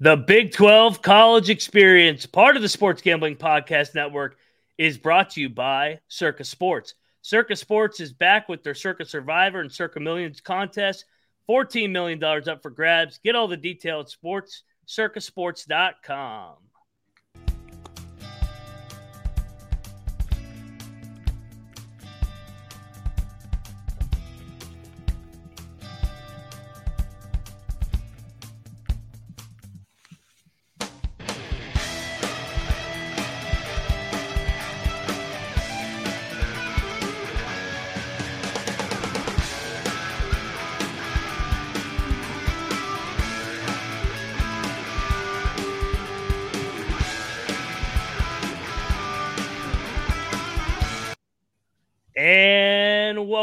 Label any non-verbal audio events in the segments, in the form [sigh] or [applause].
The Big 12 College Experience, part of the Sports Gambling Podcast Network, is brought to you by Circa Sports. Circa Sports is back with their Circa Survivor and Circa Millions contest. $14 million up for grabs. Get all the details at sports, circasports.com.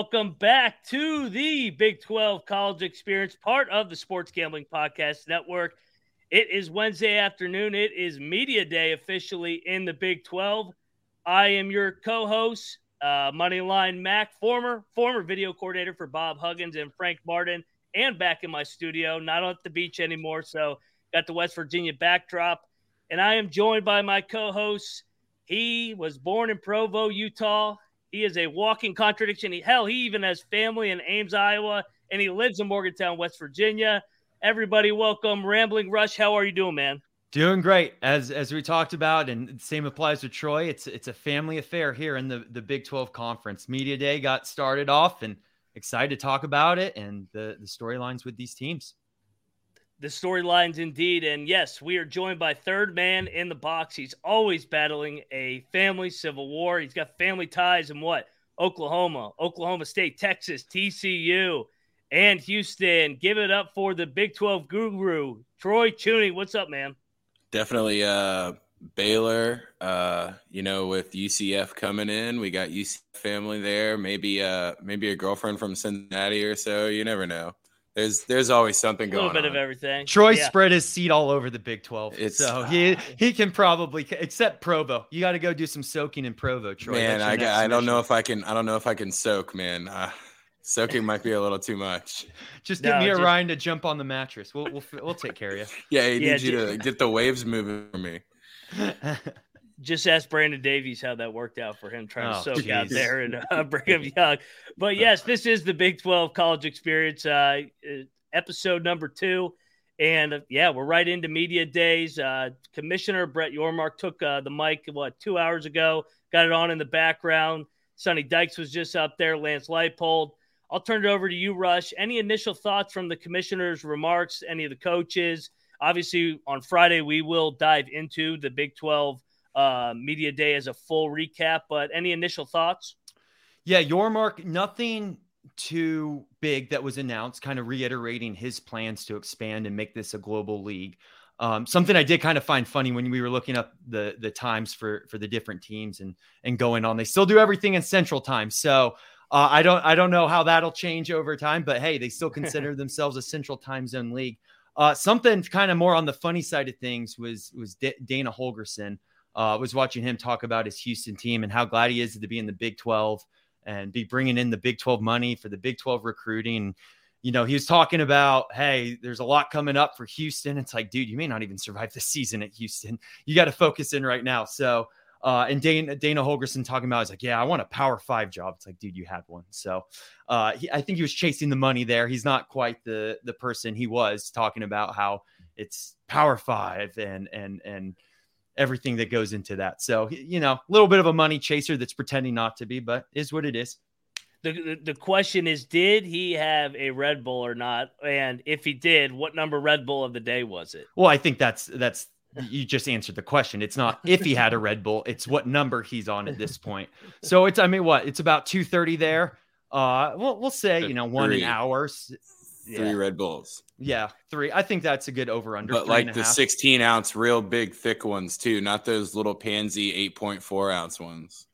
welcome back to the Big 12 College Experience, part of the Sports Gambling Podcast Network. It is Wednesday afternoon. It is Media Day officially in the Big 12. I am your co host, uh, Moneyline Mac, former former video coordinator for Bob Huggins and Frank Martin, and back in my studio, not at the beach anymore. So got the West Virginia backdrop. And I am joined by my co host. He was born in Provo, Utah. He is a walking contradiction. He, hell, he even has family in Ames, Iowa, and he lives in Morgantown, West Virginia. Everybody, welcome, Rambling Rush. How are you doing, man? Doing great. As as we talked about, and same applies to Troy. It's it's a family affair here in the the Big Twelve Conference. Media Day got started off, and excited to talk about it and the the storylines with these teams the storylines indeed. And yes, we are joined by third man in the box. He's always battling a family civil war. He's got family ties in what? Oklahoma, Oklahoma State, Texas, TCU, and Houston. Give it up for the Big 12 guru, Troy Chewning. What's up, man? Definitely uh Baylor, uh, you know, with UCF coming in, we got UCF family there. Maybe, uh, maybe a girlfriend from Cincinnati or so. You never know. There's there's always something going. On. A little bit on. of everything. Troy yeah. spread his seat all over the Big Twelve, it's, so he he can probably except Provo. You got to go do some soaking in Provo, Troy. Man, I I don't know if I can I don't know if I can soak, man. Uh, soaking might be a little too much. Just give no, me a just... Ryan to jump on the mattress. We'll we'll we'll take care of you. yeah, he yeah, needs you to get the waves moving for me. [laughs] just ask Brandon Davies how that worked out for him trying oh, to soak geez. out there and uh, [laughs] [laughs] Brigham Young. But yes, this is the Big 12 college experience. Uh, episode number two. And uh, yeah, we're right into media days. Uh, Commissioner Brett Yormark took uh, the mic, what, two hours ago, got it on in the background. Sonny Dykes was just up there, Lance Leipold. I'll turn it over to you, Rush. Any initial thoughts from the commissioner's remarks, any of the coaches? Obviously, on Friday, we will dive into the Big 12 uh, media day as a full recap, but any initial thoughts? Yeah, Yormark, nothing too big that was announced, kind of reiterating his plans to expand and make this a global league. Um, something I did kind of find funny when we were looking up the the times for for the different teams and and going on. They still do everything in Central Time, so uh, I don't I don't know how that'll change over time. But hey, they still [laughs] consider themselves a Central Time Zone league. Uh, something kind of more on the funny side of things was was D- Dana Holgorsen. Uh, was watching him talk about his Houston team and how glad he is to be in the Big 12 and be bringing in the Big 12 money for the Big 12 recruiting. You know, he was talking about, hey, there's a lot coming up for Houston. It's like, dude, you may not even survive the [laughs] season at Houston. You got to focus in right now. So, uh, and Dana, Dana Holgorsen talking about, is like, yeah, I want a power five job. It's like, dude, you had one. So, uh, he, I think he was chasing the money there. He's not quite the the person he was talking about how it's power five and and and everything that goes into that. So, you know, a little bit of a money chaser that's pretending not to be, but is what it is. The, the question is, did he have a Red Bull or not? And if he did, what number Red Bull of the day was it? Well, I think that's that's you just answered the question. It's not if he had a Red Bull, it's what number he's on at this point. So it's I mean what it's about two thirty there. Uh, we'll we'll say you know one an hour, three yeah. Red Bulls. Yeah, three. I think that's a good over under. But like the half. 16 ounce, real big, thick ones too, not those little pansy 8.4 ounce ones.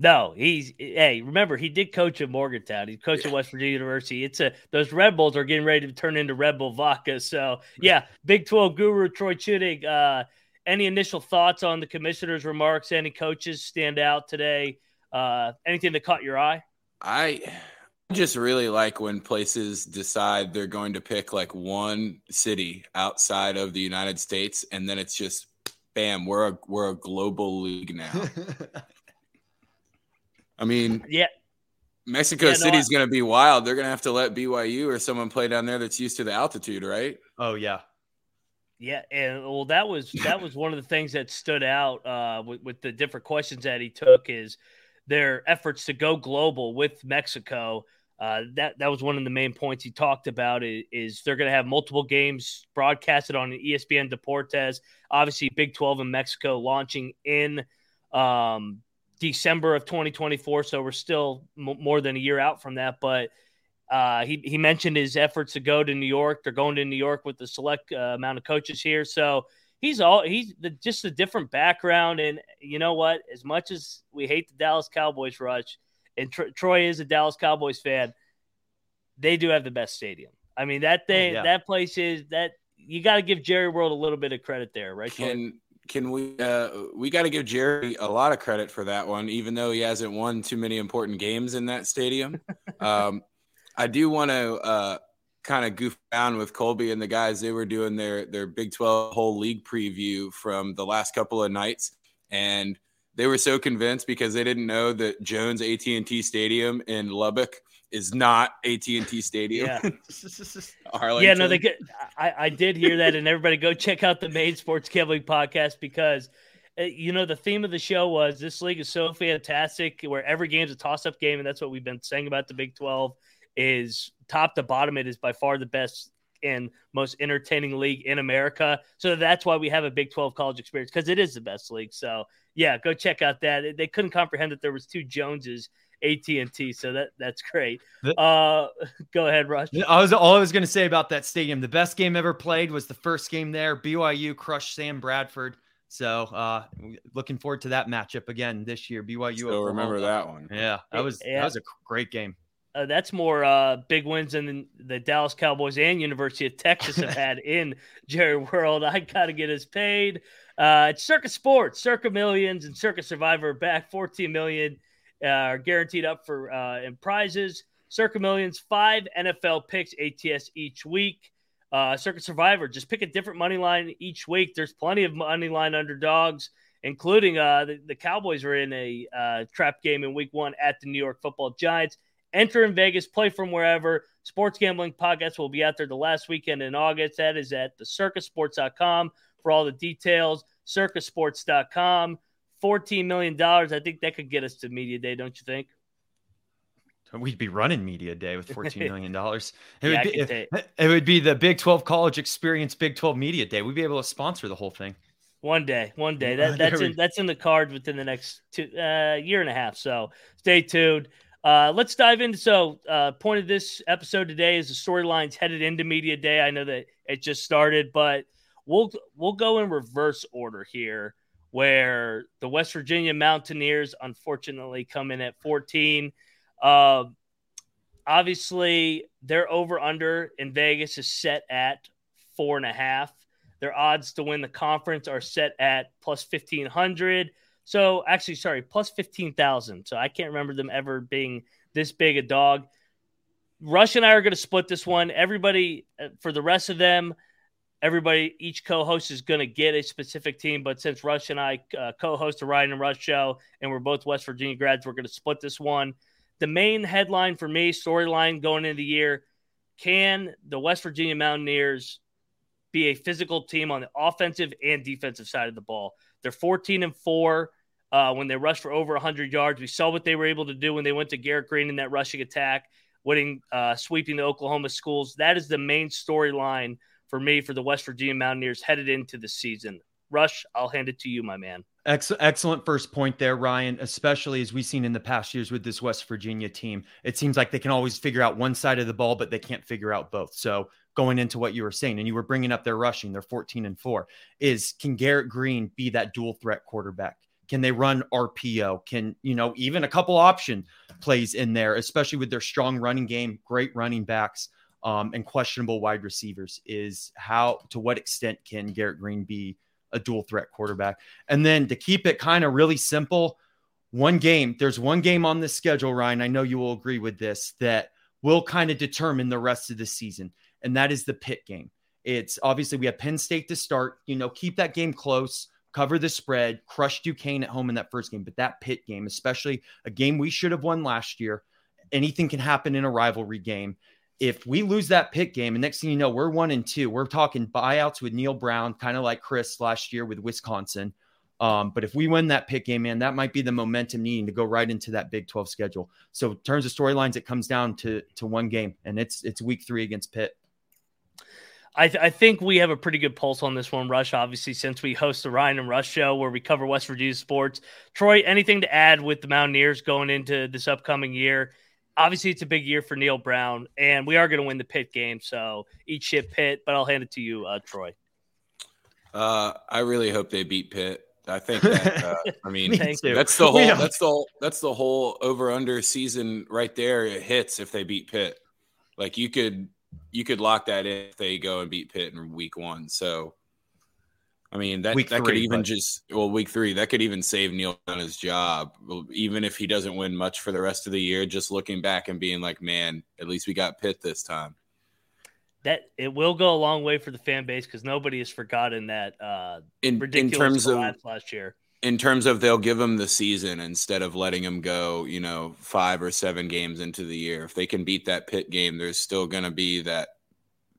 No, he's hey. Remember, he did coach at Morgantown. He coached yeah. at West Virginia University. It's a those Red Bulls are getting ready to turn into Red Bull vodka. So yeah, Big Twelve guru Troy Chewning. Uh, any initial thoughts on the commissioner's remarks? Any coaches stand out today? Uh, anything that caught your eye? I just really like when places decide they're going to pick like one city outside of the United States, and then it's just bam, we're a we're a global league now. [laughs] I mean, yeah, Mexico Yeah, no, City's going to be wild. They're going to have to let BYU or someone play down there that's used to the altitude, right? Oh yeah. Yeah, and well, that was that was one of the things that stood out uh, with, with the different questions that he took is their efforts to go global with Mexico. Uh, that that was one of the main points he talked about. Is, is they're going to have multiple games broadcasted on ESPN Deportes. Obviously, Big Twelve in Mexico launching in um, December of 2024, so we're still m- more than a year out from that. But uh, he he mentioned his efforts to go to New York. They're going to New York with the select uh, amount of coaches here, so he's all he's the, just a different background. And you know what? As much as we hate the Dallas Cowboys rush, and Tr- Troy is a Dallas Cowboys fan, they do have the best stadium. I mean that thing, yeah. that place is that you got to give Jerry World a little bit of credit there, right? Troy? Can can we uh we got to give Jerry a lot of credit for that one even though he hasn't won too many important games in that stadium. [laughs] um I do want to uh kind of goof around with Colby and the guys they were doing their their Big 12 whole league preview from the last couple of nights and they were so convinced because they didn't know that Jones AT&T Stadium in Lubbock is not AT&T Stadium. Yeah. [laughs] Yeah, no, they get. I, I did hear that, and everybody go check out the main sports gambling podcast because, uh, you know, the theme of the show was this league is so fantastic, where every game's a toss-up game, and that's what we've been saying about the Big Twelve. Is top to bottom, it is by far the best and most entertaining league in America. So that's why we have a Big Twelve college experience because it is the best league. So yeah, go check out that. They couldn't comprehend that there was two Joneses. AT and T, so that that's great. The- Uh, [laughs] go ahead, Rush. I was all I was going to say about that stadium. The best game ever played was the first game there. BYU crushed Sam Bradford. So uh looking forward to that matchup again this year. BYU. Still Oklahoma. remember that one. Yeah, that was Yeah. that was a great game. Uh, that's more uh, big wins than the Dallas Cowboys and University of Texas have [laughs] had in Jerry World. I got to get us paid. Uh, it's Circa Sports, Circa Millions, and Circa Survivor back 14 million uh, are guaranteed up for uh, in prizes. Circa Millions, five NFL picks ATS each week. Uh, Circa Survivor, just pick a different money line each week. There's plenty of money line underdogs, including uh, the, the Cowboys are in a uh, trap game in week one at the New York football Giants. Enter in Vegas, play from wherever. Sports Gambling Podcast will be out there the last weekend in August. That is at the circasports.com for all the details. Circasports.com. $14 million. I think that could get us to Media Day, don't you think? We'd be running media day with fourteen million dollars. [laughs] It Yeah, would be it, it would be the Big Twelve College Experience Big Twelve Media Day. We'd be able to sponsor the whole thing. One day, one day. That, that's in that's in the cards within the next two uh, year and a half. So stay tuned. Uh, let's dive into so uh, point of this episode today is the storylines headed into media day. I know that it just started, but we'll we'll go in reverse order here, where the West Virginia Mountaineers unfortunately come in at 14. Uh, obviously, their over under in Vegas is set at four and a half. Their odds to win the conference are set at plus 1500. So, actually, sorry, plus 15,000. So, I can't remember them ever being this big a dog. Rush and I are going to split this one. Everybody, uh, for the rest of them, everybody, each co host is going to get a specific team. But since Rush and I uh, co host the Ryan and Rush show, and we're both West Virginia grads, we're going to split this one. The main headline for me, storyline going into the year can the West Virginia Mountaineers be a physical team on the offensive and defensive side of the ball? They're 14 and 4 uh, when they rushed for over 100 yards. We saw what they were able to do when they went to Garrett Green in that rushing attack, winning, uh, sweeping the Oklahoma schools. That is the main storyline for me for the West Virginia Mountaineers headed into the season. Rush, I'll hand it to you, my man. Ex- excellent first point there, Ryan, especially as we've seen in the past years with this West Virginia team. It seems like they can always figure out one side of the ball, but they can't figure out both. So, going into what you were saying, and you were bringing up their rushing, they're 14 and 4, is can Garrett Green be that dual threat quarterback? Can they run RPO? Can, you know, even a couple option plays in there, especially with their strong running game, great running backs, um, and questionable wide receivers? Is how, to what extent can Garrett Green be a dual threat quarterback? And then to keep it kind of really simple, one game, there's one game on this schedule, Ryan. I know you will agree with this that will kind of determine the rest of the season, and that is the Pitt game. It's obviously we have Penn State to start. You know, keep that game close, cover the spread, crush Duquesne at home in that first game. But that Pitt game, especially a game we should have won last year, anything can happen in a rivalry game. If we lose that Pitt game, and next thing you know, we're one and two, we're talking buyouts with Neal Brown, kind of like Chris last year with Wisconsin. Um, but if we win that Pitt game, man, that might be the momentum needing to go right into that Big 12 schedule. So in terms of storylines, it comes down to to one game, and it's it's week three against Pitt. I, th- I, think we have a pretty good pulse on this one, Rush. Obviously, since we host the Ryan and Rush show where we cover West Virginia sports. Troy, anything to add with the Mountaineers going into this upcoming year? Obviously, it's a big year for Neal Brown, and we are going to win the Pitt game. So eat shit, Pitt. But I'll hand it to you, uh, Troy. Uh, I really hope they beat Pitt. I think that, uh, [laughs] I mean Me that's the whole that's the whole, that's the whole over under season right there. It hits if they beat Pitt. Like you could you could lock that in if they go and beat Pitt in week one. So I mean that week that three, could even but... just well week three that could even save Neal on his job even if he doesn't win much for the rest of the year. Just looking back and being like, man, at least we got Pitt this time that it will go a long way for the fan base because nobody has forgotten that uh, in, ridiculous in terms of last year. In terms of they'll give him the season instead of letting him go, you know, five or seven games into the year. If they can beat that Pitt game, there's still going to be that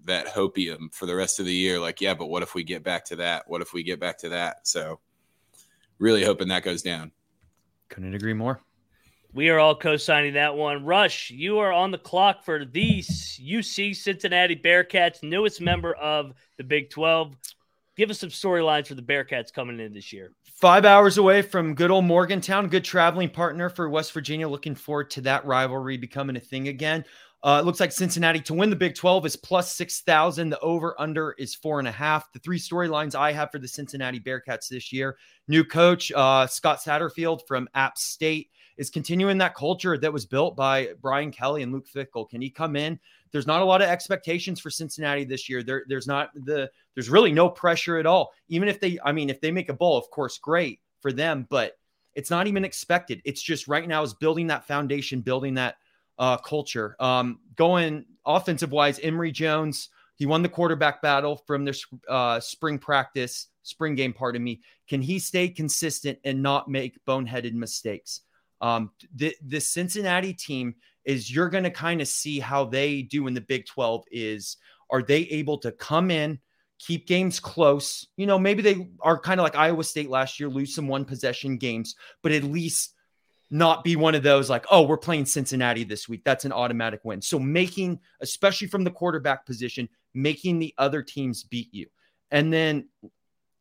that hopium for the rest of the year. Like, yeah, but what if we get back to that? What if we get back to that? So, really hoping that goes down. Couldn't agree more. We are all co-signing that one. Rush, you are on the clock for the UC Cincinnati Bearcats, newest member of the Big 12. Give us some storylines for the Bearcats coming in this year. Five hours away from good old Morgantown, good traveling partner for West Virginia. Looking forward to that rivalry becoming a thing again. Uh, it looks like Cincinnati to win the Big 12 is plus 6,000. The over under is four and a half. The three storylines I have for the Cincinnati Bearcats this year new coach, uh, Scott Satterfield from App State is continuing that culture that was built by Brian Kelly and Luke Fickell. Can he come in? There's not a lot of expectations for Cincinnati this year. There, there's not the there's really no pressure at all. Even if they, I mean, if they make a bowl, of course, great for them, but it's not even expected. It's just right now is building that foundation, building that uh, culture. Um, going offensive wise, Emory Jones, he won the quarterback battle from their uh, spring practice, spring game, pardon me. Can he stay consistent and not make boneheaded mistakes? Um, the the Cincinnati team is you're going to kind of see how they do in the Big 12 is are they able to come in keep games close you know maybe they are kind of like Iowa State last year lose some one possession games but at least not be one of those like oh we're playing Cincinnati this week that's an automatic win so making especially from the quarterback position making the other teams beat you and then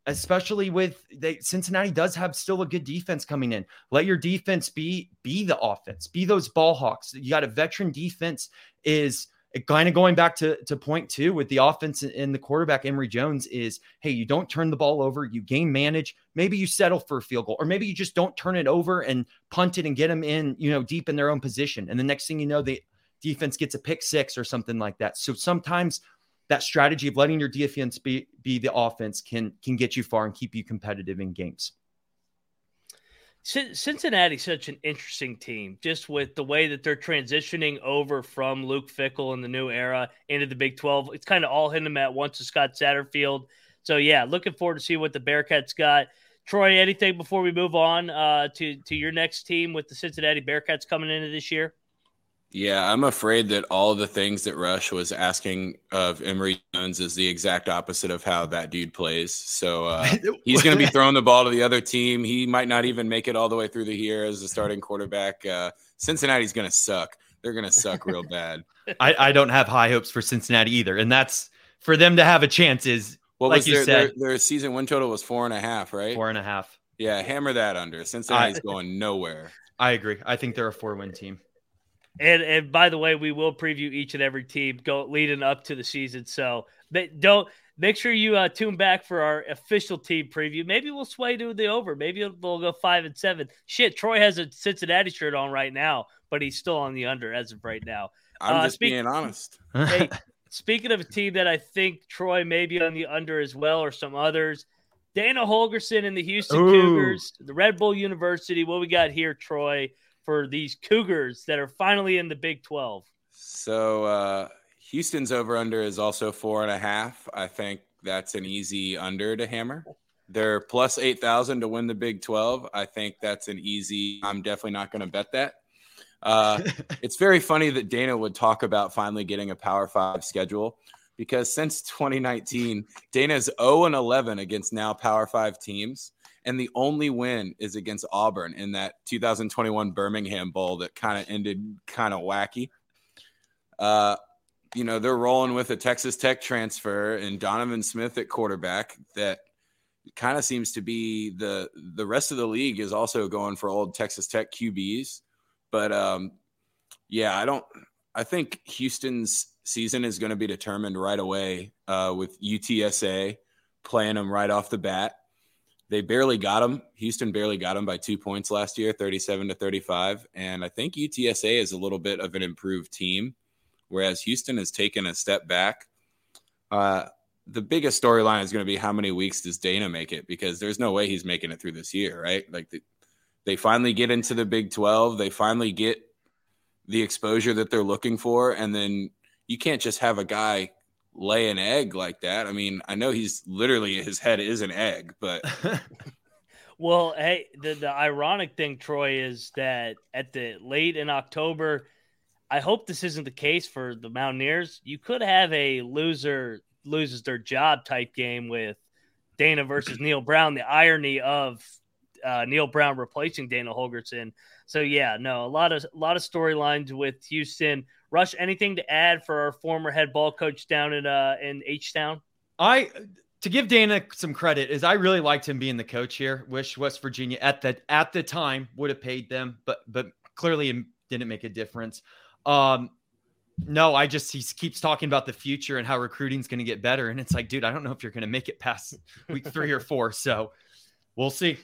especially with they Cincinnati does have still a good defense coming in. Let your defense be be the offense, be those ball hawks. You got a veteran defense is kind of going back to, to point two with the offense and the quarterback Emory Jones is hey, you don't turn the ball over, you game manage. Maybe you settle for a field goal, or maybe you just don't turn it over and punt it and get them in, you know, deep in their own position. And the next thing you know, the defense gets a pick six or something like that. So sometimes that strategy of letting your defense be, be the offense can can get you far and keep you competitive in games. Cincinnati's such an interesting team, just with the way that they're transitioning over from Luke Fickell in the new era into the Big 12. It's kind of all hitting them at once to Scott Satterfield. So, yeah, looking forward to see what the Bearcats got. Troy, anything before we move on uh, to, to your next team with the Cincinnati Bearcats coming into this year? Yeah, I'm afraid that all the things that Rush was asking of Emory Jones is the exact opposite of how that dude plays. So uh, [laughs] he's going to be [laughs] throwing the ball to the other team. He might not even make it all the way through the year as a starting quarterback. Uh, Cincinnati's going to suck. They're going to suck real [laughs] bad. I, I, don't have high hopes for Cincinnati either, and that's for them to have a chance. Is what like was their, said, their, their, season win total was four and a half, right? Four and a half. Yeah, hammer that under. Cincinnati's I, going nowhere. I agree. I think they're a four win team. And and by the way, we will preview each and every team go leading up to the season. So don't make sure you uh, tune back for our official team preview. Maybe we'll sway to the over. Maybe we'll go five and seven. Shit, Troy has a Cincinnati shirt on right now, but he's still on the under as of right now. I'm uh, just speak- being honest. [laughs] hey, speaking of a team that I think Troy may be on the under as well, or some others. Dana Holgorsen and the Houston Ooh. Cougars, the Red Bull University. What we got here, Troy? For these Cougars that are finally in the Big 12? So uh, Houston's over under is also four and a half. I think that's an easy under to hammer. They're plus 8,000 to win the Big 12. I think that's an easy, I'm definitely not going to bet that. Uh, [laughs] it's very funny that Dana would talk about finally getting a Power Five schedule because since 2019, Dana's 0 and 11 against now Power Five teams. And the only win is against Auburn in that 2021 Birmingham Bowl that kind of ended kind of wacky. Uh, you know, they're rolling with a Texas Tech transfer and Donovan Smith at quarterback that kind of seems to be the the rest of the league is also going for old Texas Tech QBs. But um, yeah, I don't I think Houston's season is going to be determined right away uh, with UTSA playing them right off the bat. They barely got him. Houston barely got him by two points last year, 37 to 35. And I think UTSA is a little bit of an improved team whereas Houston has taken a step back. Uh, the biggest storyline is going to be how many weeks does Dana make it because there's no way he's making it through this year, right? Like the, they finally get into the Big 12, they finally get the exposure that they're looking for, and then you can't just have a guy lay an egg like that. I mean, I know he's literally his head is an egg, but [laughs] [laughs] well, hey, the the ironic thing, Troy, is that at the late in October I hope this isn't the case for the Mountaineers. You could have a loser loses their job type game with Dana versus Neal Brown. The irony of uh, Neal Brown replacing Dana Holgorsen. So yeah, no, a lot of a lot of storylines with Houston. Rush, anything to add for our former head ball coach down in uh in H Town? I to give Dana some credit is I really liked him being the coach here. Wish West Virginia at the at the time would have paid them, but but clearly it didn't make a difference. Um, no, I just he keeps talking about the future and how recruiting's going to get better, and it's like, dude, I don't know if you're going to make it past week three or four. So we'll see.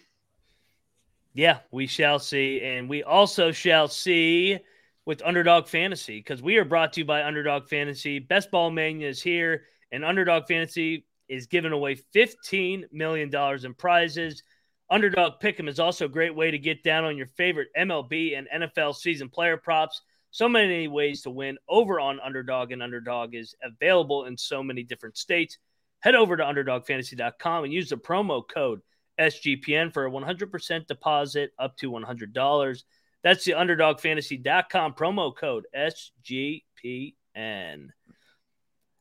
Yeah, we shall see, and we also shall see with Underdog Fantasy because we are brought to you by Underdog Fantasy. Best Ball Mania is here, and Underdog Fantasy is giving away $15 million in prizes. Underdog Pick'em is also a great way to get down on your favorite MLB and NFL season player props. So many ways to win over on Underdog, and Underdog is available in so many different states. Head over to UnderdogFantasy.com and use the promo code SGPN for a 100% deposit up to $100. That's the UnderdogFantasy.com promo code SGPN.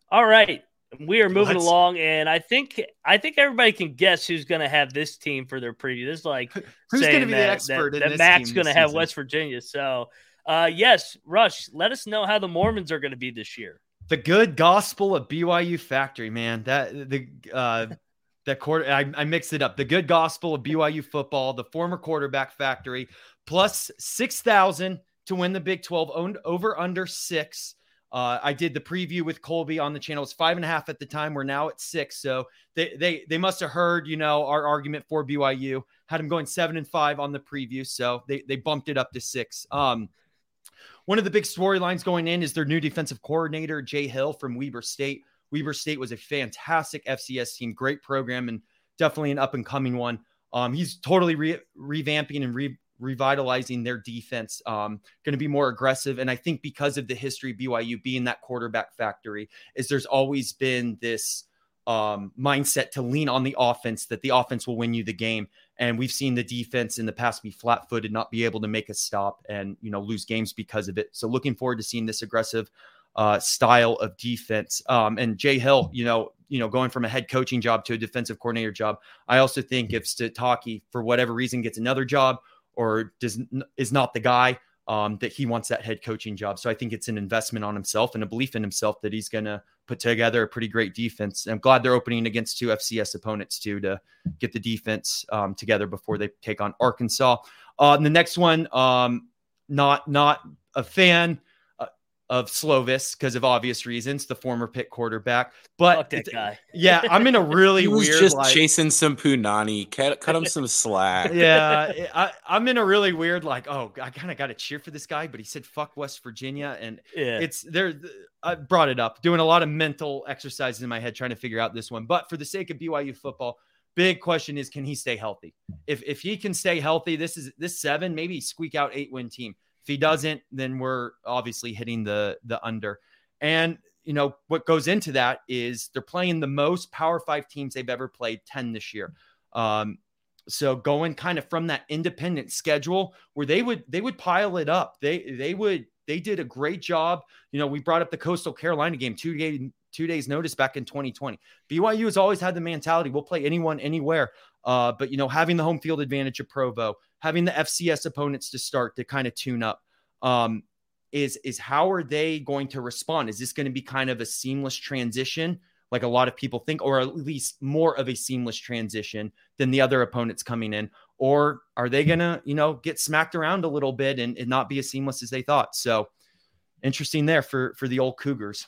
All right, we are moving Let's... along, and I think I think everybody can guess who's going to have this team for their preview. This is like who's going to be that, the expert that, that Mac's going to have West Virginia. So uh, yes, Rush, let us know how the Mormons are going to be this year. The good gospel of BYU factory, man. That the uh that quarter I, I mixed it up. The good gospel of BYU football, the former quarterback factory, plus six thousand to win the Big 12, owned over under six. Uh, I did the preview with Colby on the channel. It's five and a half at the time. We're now at six. So they they they must have heard, you know, our argument for BYU. Had them going seven and five on the preview. So they they bumped it up to six. Um one of the big storylines going in is their new defensive coordinator, Jay Hill from Weber State. Weber State was a fantastic FCS team, great program, and definitely an up and coming one. Um, he's totally re- revamping and re- revitalizing their defense, um, going to be more aggressive. And I think because of the history BYU being that quarterback factory, is there's always been this um, mindset to lean on the offense that the offense will win you the game. And we've seen the defense in the past be flat footed, not be able to make a stop and, you know, lose games because of it. So looking forward to seeing this aggressive uh, style of defense. Um, and Jay Hill, you know, you know, going from a head coaching job to a defensive coordinator job. I also think if Sitake, for whatever reason, gets another job or does is not the guy, um, that he wants that head coaching job. So I think it's an investment on himself and a belief in himself that he's going to put together a pretty great defense. I'm glad they're opening against two FCS opponents too to get the defense um, together before they take on Arkansas. Uh, the next one, um, not not a fan of Slovis because of obvious reasons, the former Pitt quarterback. But Fuck that guy. yeah, I'm in a really he was weird. Just like, chasing some punani, cut, cut him some slack. [laughs] Yeah, I, I'm in a really weird like. Oh, I kind of got to cheer for this guy, but he said fuck West Virginia, and yeah. it's there. I brought it up, doing a lot of mental exercises in my head trying to figure out this one. But for the sake of BYU football, big question is can he stay healthy? If if he can stay healthy, this is this seven maybe squeak out eight win team If he doesn't, then we're obviously hitting the the under. And you know what goes into that is they're playing the most Power Five teams they've ever played, ten this year. Um, so going kind of from that independent schedule where they would they would pile it up. They they would they did a great job. You know, we brought up the Coastal Carolina game two days two days notice back in 2020. BYU has always had the mentality we'll play anyone anywhere. Uh, but you know, having the home field advantage of Provo, having the FCS opponents to start to kind of tune up, um, is is how are they going to respond? Is this going to be kind of a seamless transition? like a lot of people think, or at least more of a seamless transition than the other opponents coming in? Or are they to, you know, get smacked around a little bit and, and not be as seamless as they thought? So interesting there for, for the old Cougars.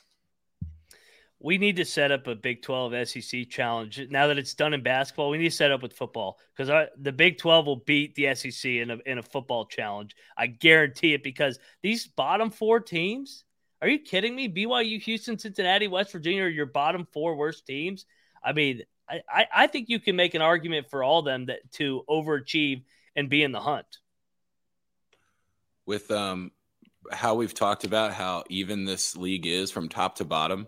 We need to set up a Big 12 SEC challenge. Now that it's done in basketball, we need to set up with football because the Big 12 will beat the SEC in a, in a football challenge. I guarantee it because these bottom four teams, are you kidding me? BYU, Houston, Cincinnati, West Virginia are your bottom four worst teams. I mean, I, I think you can make an argument for all them that to overachieve and be in the hunt. With um, how we've talked about how even this league is from top to bottom,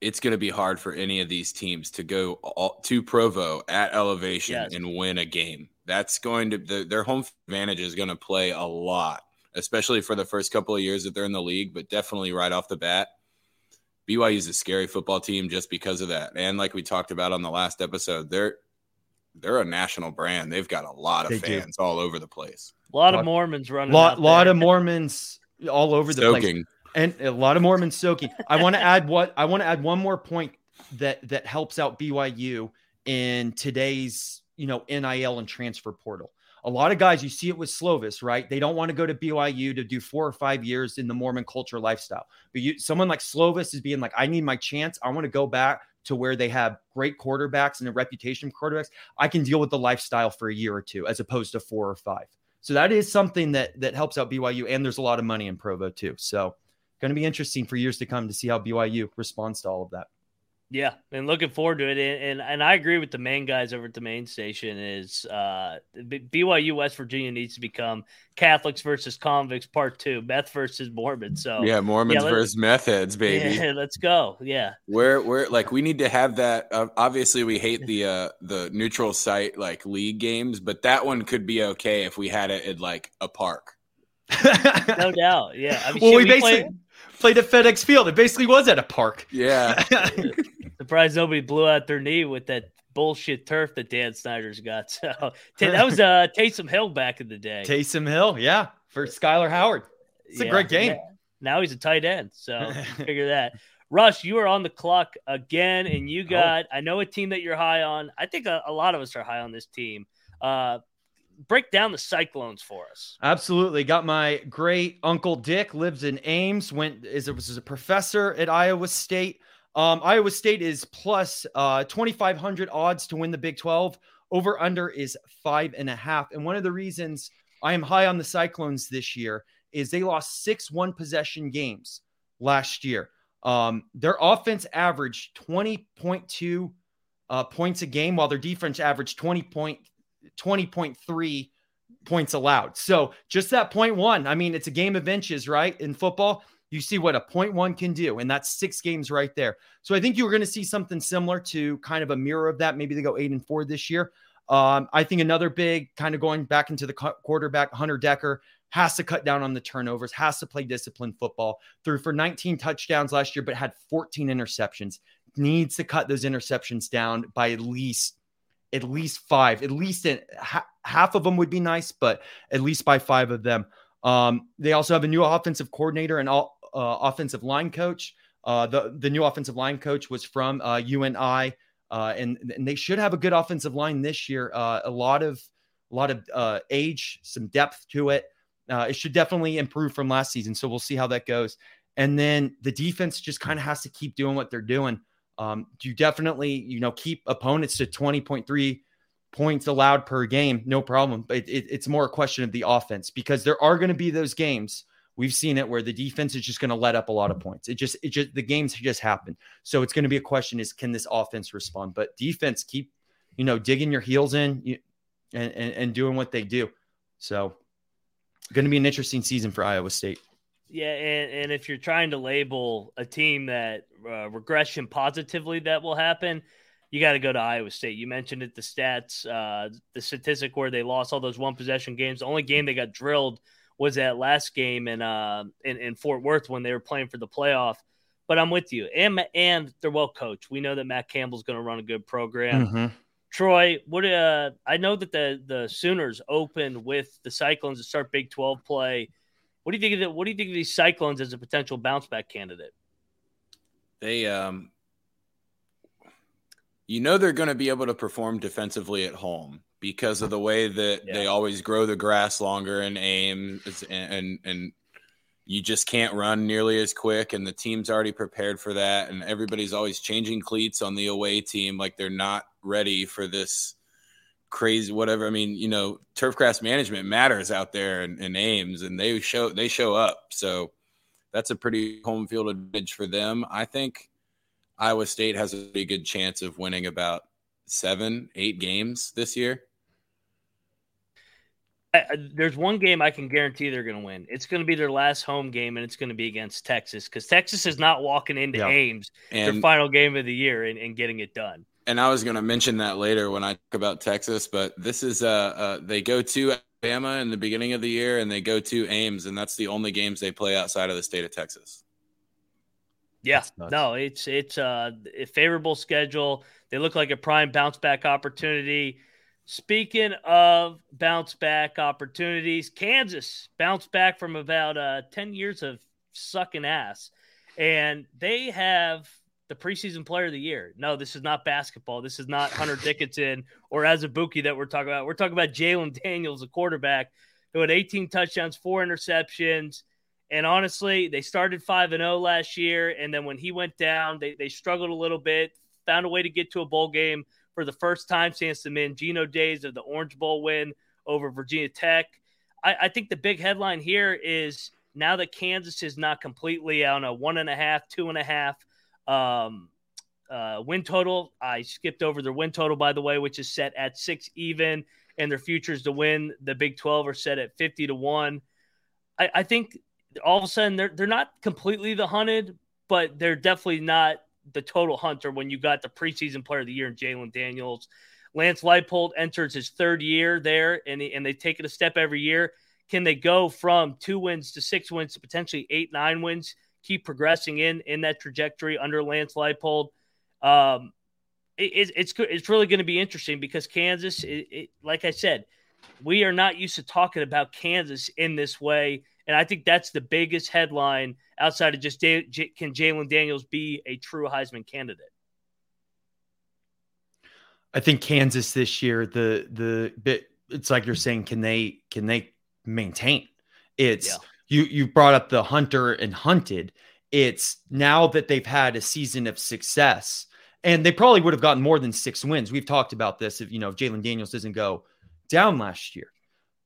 it's going to be hard for any of these teams to go all, to Provo at elevation yes. and win a game. That's going to the, their home advantage is going to play a lot especially for the first couple of years that they're in the league, but definitely right off the bat. BYU is a scary football team just because of that. And like we talked about on the last episode, they're they're a national brand. They've got a lot of they fans do. all over the place. A lot of Mormons running. Lot lot of Mormons all over the soaking. place. And a lot of Mormons soaking. I want to add what I want to add one more point that that helps out BYU in today's, you know, NIL and transfer portal a lot of guys, you see it with Slovis, right? They don't want to go to BYU to do four or five years in the Mormon culture lifestyle. But you, someone like Slovis is being like, I need my chance. I want to go back to where they have great quarterbacks and a reputation for quarterbacks. I can deal with the lifestyle for a year or two as opposed to four or five. So that is something that that helps out BYU. And there's a lot of money in Provo too. So going to be interesting for years to come to see how BYU responds to all of that. Yeah, and looking forward to it. And, and, and I agree with the main guys over at the main station. Is uh, BYU West Virginia needs to become Catholics versus convicts part two, meth versus Mormons. So yeah, Mormons yeah, versus meth heads, baby. Yeah, [laughs] let's go. Yeah, we're we're like we need to have that. Uh, obviously, we hate the uh, the neutral site like league games, but that one could be okay if we had it at like a park. [laughs] no doubt. Yeah. I mean, well, we, we basically. Play- played at FedEx Field. It basically was at a park. Yeah. [laughs] Surprised nobody blew out their knee with that bullshit turf that Dan Snyder's got. So [laughs] that was uh Taysom Hill back in the day. Taysom Hill, yeah, for Skyler Howard. It's yeah, a great game. Yeah. Now he's a tight end, so [laughs] figure that. Russ, you are on the clock again, and you got. Oh. I know a team that you're high on. I think a, a lot of us are high on this team. Uh, break down the Cyclones for us. Absolutely. Got my great uncle Dick lives in Ames. Went is a, was a professor at Iowa State. Um, Iowa State is plus uh, 2,500 odds to win the Big 12. Over under is five and a half. And one of the reasons I am high on the Cyclones this year is they lost six one possession games last year. Um, their offense averaged 20.2 uh, points a game, while their defense averaged 20 point 20.3 points allowed. So just that point one. I mean, it's a game of inches, right? In football, you see what a point one can do, and that's six games right there. So I think you're going to see something similar to kind of a mirror of that. Maybe they go eight and four this year. Um, I think another big kind of going back into the quarterback, Hunter Decker has to cut down on the turnovers, has to play disciplined football. Threw for 19 touchdowns last year, but had 14 interceptions. Needs to cut those interceptions down by at least at least five, at least in, ha- half of them would be nice, but at least by five of them. Um, they also have a new offensive coordinator and all, uh, offensive line coach. Uh, the the new offensive line coach was from uh, UNI, uh, and and they should have a good offensive line this year. Uh, a lot of a lot of uh, age, some depth to it. it should definitely improve from last season. So we'll see how that goes. And then the defense just kind of has to keep doing what they're doing. Um, you definitely, you know, keep opponents to 20.3 points allowed per game, no problem. But it, it's more a question of the offense because there are going to be those games. We've seen it where the defense is just going to let up a lot of points. It just, it just, the games just happen. So it's going to be a question: is can this offense respond? But defense, keep, you know, digging your heels in and, and and doing what they do. So going to be an interesting season for Iowa State. Yeah, and, and if you're trying to label a team that uh, regression positively that will happen, you got to go to Iowa State. You mentioned it, the stats, uh, the statistic where they lost all those one possession games. The only game they got drilled was that last game in uh in, in Fort Worth when they were playing for the playoff. But I'm with you, and and they're well coached. We know that Matt Campbell's going to run a good program. Mm-hmm. Troy, what uh, I know that the the Sooners opened with the Cyclones to start Big 12 play. What do you think of the, What do you think of these Cyclones as a potential bounce back candidate? They um you know they're going to be able to perform defensively at home because of the way that yeah. they always grow the grass longer in Ames and, and, and you just can't run nearly as quick and the team's already prepared for that and everybody's always changing cleats on the away team like they're not ready for this crazy whatever i mean you know turf grass management matters out there in, in ames and they show they show up so that's a pretty home field advantage for them i think Iowa State has a pretty good chance of winning about seven, eight games this year. I, there's one game I can guarantee they're going to win. It's going to be their last home game, and it's going to be against Texas because Texas is not walking into yeah. Ames and, their final game of the year and, and getting it done. And I was going to mention that later when I talk about Texas, but this is uh, uh they go to Alabama in the beginning of the year, and they go to Ames, and that's the only games they play outside of the state of Texas. Yeah, no, it's it's uh, a favorable schedule. They look like a prime bounce back opportunity. Speaking of bounce back opportunities, Kansas bounced back from about uh, 10 years of sucking ass. And they have the preseason player of the year. No, this is not basketball. This is not Hunter [laughs] Dickinson or Azubuike that we're talking about. We're talking about Jalen Daniels, a quarterback who had 18 touchdowns, four interceptions, and honestly, they started 5 and 0 last year. And then when he went down, they, they struggled a little bit, found a way to get to a bowl game for the first time since the Mangino days of the Orange Bowl win over Virginia Tech. I, I think the big headline here is now that Kansas is not completely on a one and a half, two and a half um, uh, win total. I skipped over their win total, by the way, which is set at six even, and their futures to win the Big 12 are set at 50 to 1. I, I think all of a sudden they're they're not completely the hunted, but they're definitely not the total hunter when you got the preseason player of the year in Jalen Daniels. Lance Leipold enters his third year there, and, and they take it a step every year. Can they go from two wins to six wins to potentially eight, nine wins? Keep progressing in in that trajectory under Lance Leipold. Um, it, it's it's really going to be interesting because Kansas, it, it, like I said, we are not used to talking about Kansas in this way and I think that's the biggest headline outside of just can Jalen Daniels be a true Heisman candidate? I think Kansas this year, the the bit it's like you're saying, can they can they maintain? It's yeah. You you brought up the hunter and hunted. It's now that they've had a season of success, and they probably would have gotten more than six wins. We've talked about this if you know if Jalon Daniels doesn't go down last year.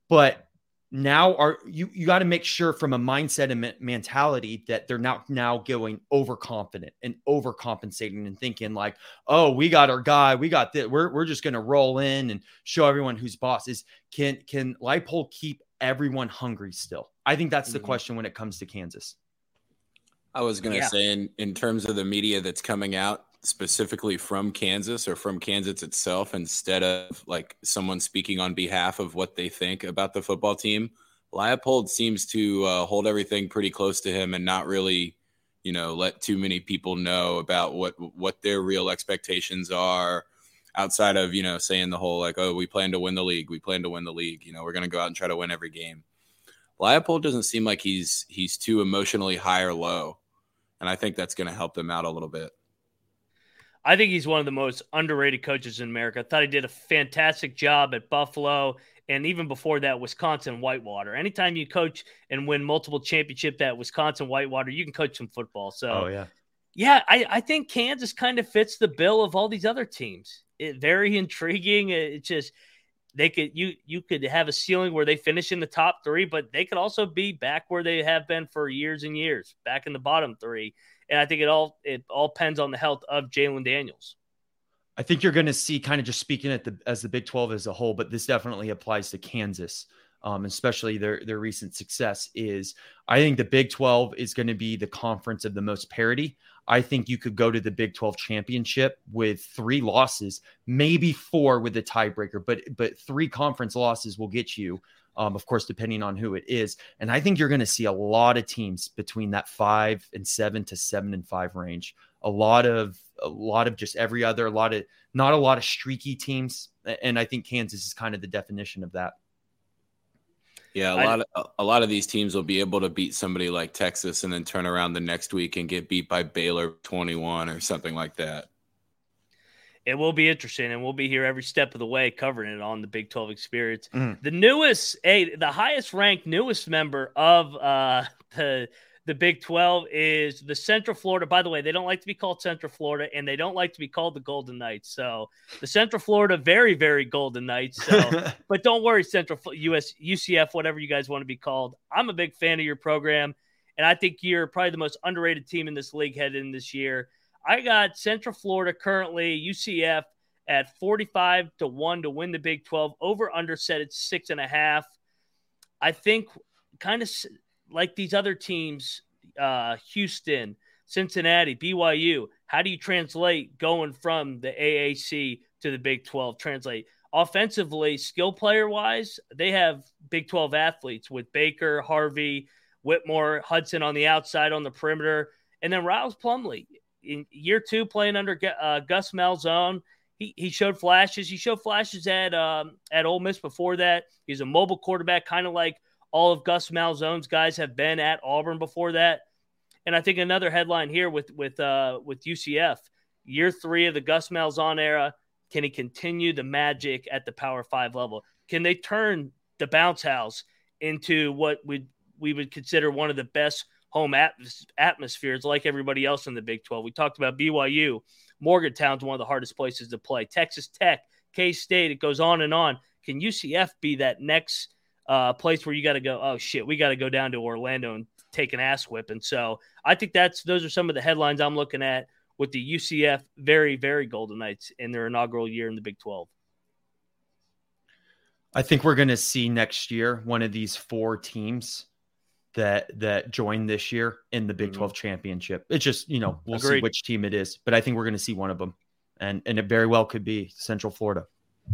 But now are you you got to make sure from a mindset and mentality that they're not now going overconfident and overcompensating and thinking like oh we got our guy we got this we're, we're just going to roll in and show everyone who's boss is can can Leipold keep everyone hungry still i think that's the mm-hmm. question when it comes to kansas i was going to yeah. say in, in terms of the media that's coming out specifically from Kansas or from Kansas itself instead of like someone speaking on behalf of what they think about the football team. Leipold seems to uh, hold everything pretty close to him and not really, you know, let too many people know about what what their real expectations are outside of, you know, saying the whole like, oh, we plan to win the league, we plan to win the league, you know, we're going to go out and try to win every game. Leipold doesn't seem like he's he's too emotionally high or low, and I think that's going to help them out a little bit. I think he's one of the most underrated coaches in America. I thought he did a fantastic job at Buffalo and even before that, Wisconsin Whitewater. Anytime you coach and win multiple championship at Wisconsin Whitewater, you can coach some football. So, oh, yeah. Yeah, I, I think Kansas kind of fits the bill of all these other teams. It, very intriguing. It's just they could you you could have a ceiling where they finish in the top three, but they could also be back where they have been for years and years, back in the bottom three. And I think it all it all depends on the health of Jalen Daniels. I think you're going to see kind of just speaking at the as the Big 12 as a whole, but this definitely applies to Kansas. um, especially their their recent success, is I think the Big 12 is going to be the conference of the most parity. I think you could go to the Big 12 championship with three losses, maybe four with a tiebreaker, but but three conference losses will get you, um, of course, depending on who it is. And I think you're going to see a lot of teams between that five and seven to seven and five range. A lot of a lot of just every other, a lot of not a lot of streaky teams, and I think Kansas is kind of the definition of that. Yeah, a I, lot of a lot of these teams will be able to beat somebody like Texas and then turn around the next week and get beat by Baylor 21 or something like that. It will be interesting, and we'll be here every step of the way covering it on the Big 12 experience. Mm. The newest, a the highest ranked newest member of uh, [laughs] the the Big 12 is the Central Florida. By the way, they don't like to be called Central Florida and they don't like to be called the Golden Knights. So the Central Florida, very, very Golden Knights. So, [laughs] but don't worry, Central US, UCF, whatever you guys want to be called. I'm a big fan of your program. And I think you're probably the most underrated team in this league headed in this year. I got Central Florida currently, UCF at 45 to 1 to win the Big 12. Over under set at six and a half. I think kind of like these other teams, uh, Houston, Cincinnati, BYU, how do you translate going from the AAC to the Big 12? Translate offensively, skill player wise, they have Big 12 athletes with Baker, Harvey, Whitmore, Hudson on the outside on the perimeter, and then Rhys Plumlee in year two playing under uh, Gus Malzahn. He, he showed flashes. He showed flashes at um, at Ole Miss before that. He's a mobile quarterback, kind of like all of Gus Malzahn's guys have been at Auburn before that. And I think another headline here with with uh, with UCF, year three of the Gus Malzahn era. Can he continue the magic at the Power Five level? Can they turn the bounce house into what we we would consider one of the best home atmospheres, like everybody else in the Big Twelve? We talked about BYU, Morgantown's one of the hardest places to play. Texas Tech, K State, it goes on and on. Can UCF be that next uh, place where you got to go, oh shit, we got to go down to Orlando and take an ass whip. And so I think that's those are some of the headlines I'm looking at with the UCF very, very Golden Knights in their inaugural year in the Big 12. I think we're going to see next year one of these four teams that that join this year in the Big mm-hmm. 12 championship. It's just, you know, we'll Agreed. see which team it is, but I think we're going to see one of them. And and it very well could be Central Florida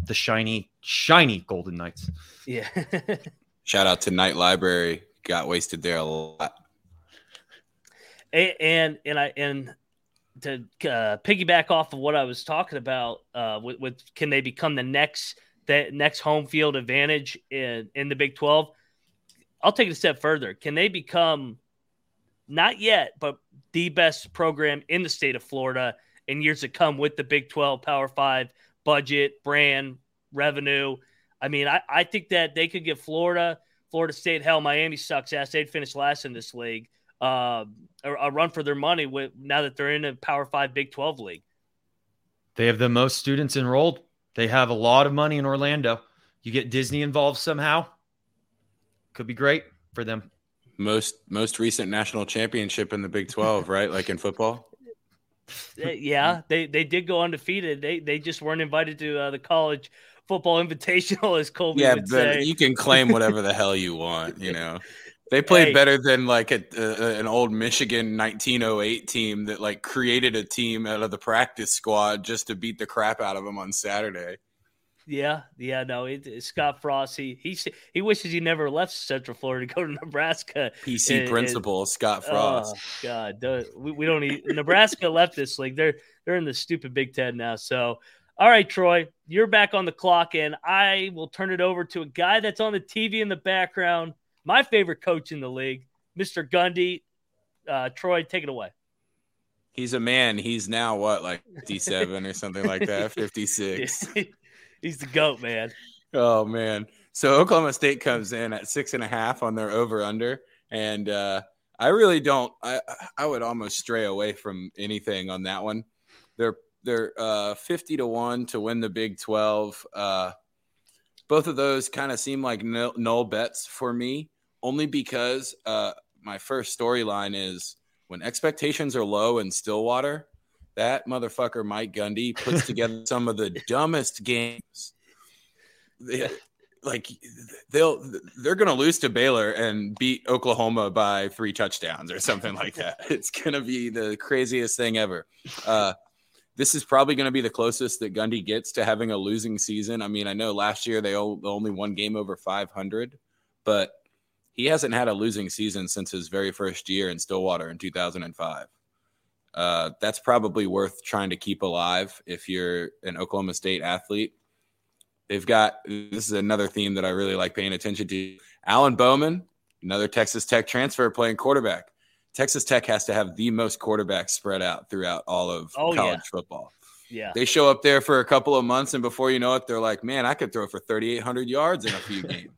the shiny, shiny Golden Knights. Yeah. [laughs] Shout out to Knight Library. Got wasted there a lot. And and I and to uh, piggyback off of what I was talking about, uh, with, with can they become the next that next home field advantage in in the Big Twelve? I'll take it a step further. Can they become not yet, but the best program in the state of Florida in years to come with the Big Twelve Power Five budget, brand, revenue. I mean, I, I think that they could give Florida, Florida State, hell, Miami sucks ass. They'd finish last in this league. Uh, a, a, run for their money with now that they're in a Power Five Big Twelve league. They have the most students enrolled. They have a lot of money in Orlando. You get Disney involved somehow, could be great for them. Most most recent national championship in the Big Twelve, right? Like in football. [laughs] yeah, they they did go undefeated. They they just weren't invited to uh, the college football [laughs] invitational, as Colby yeah, would say. You can claim whatever the hell you [laughs] want, you know. They played hey. better than like a, a, an old Michigan 1908 team that like created a team out of the practice squad just to beat the crap out of them on Saturday. Yeah, yeah, no. It, Scott Frost, he, he he wishes he never left Central Florida to go to [laughs] Nebraska. PC and, principal and, Scott Frost. Oh God, we, we don't need Nebraska left this league. They're they're in the stupid Big Ten now. So, all right, Troy, you're back on the clock, and I will turn it over to a guy that's on the TV in the background. My favorite coach in the league, Mr. Gundy. Uh, Troy, take it away. He's a man. He's now what, like 57 or something like that, [laughs] 56. [laughs] He's the goat, man. Oh man. So Oklahoma State comes in at six and a half on their over under, and uh, I really don't. I I would almost stray away from anything on that one. They're they're uh, fifty to one to win the Big Twelve. Uh, both of those kind of seem like null, null bets for me, only because uh, my first storyline is when expectations are low in Stillwater, that motherfucker Mike Gundy puts together [laughs] some of the dumbest games. like they'll they're going to lose to Baylor and beat Oklahoma by three touchdowns or something like that. [laughs] It's going to be the craziest thing ever. Uh, this is probably going to be the closest that Gundy gets to having a losing season. I mean, I know last year they only one game over 500, but he hasn't had a losing season since his very first year in Stillwater in 2005. Uh, that's probably worth trying to keep alive if you're an Oklahoma State athlete. They've got this is another theme that I really like paying attention to. Alan Bowman, another Texas Tech transfer playing quarterback. Texas Tech has to have the most quarterbacks spread out throughout all of oh, college yeah. football. Yeah. They show up there for a couple of months, and before you know it, they're like, man, I could throw for 3,800 yards in a few [laughs] games.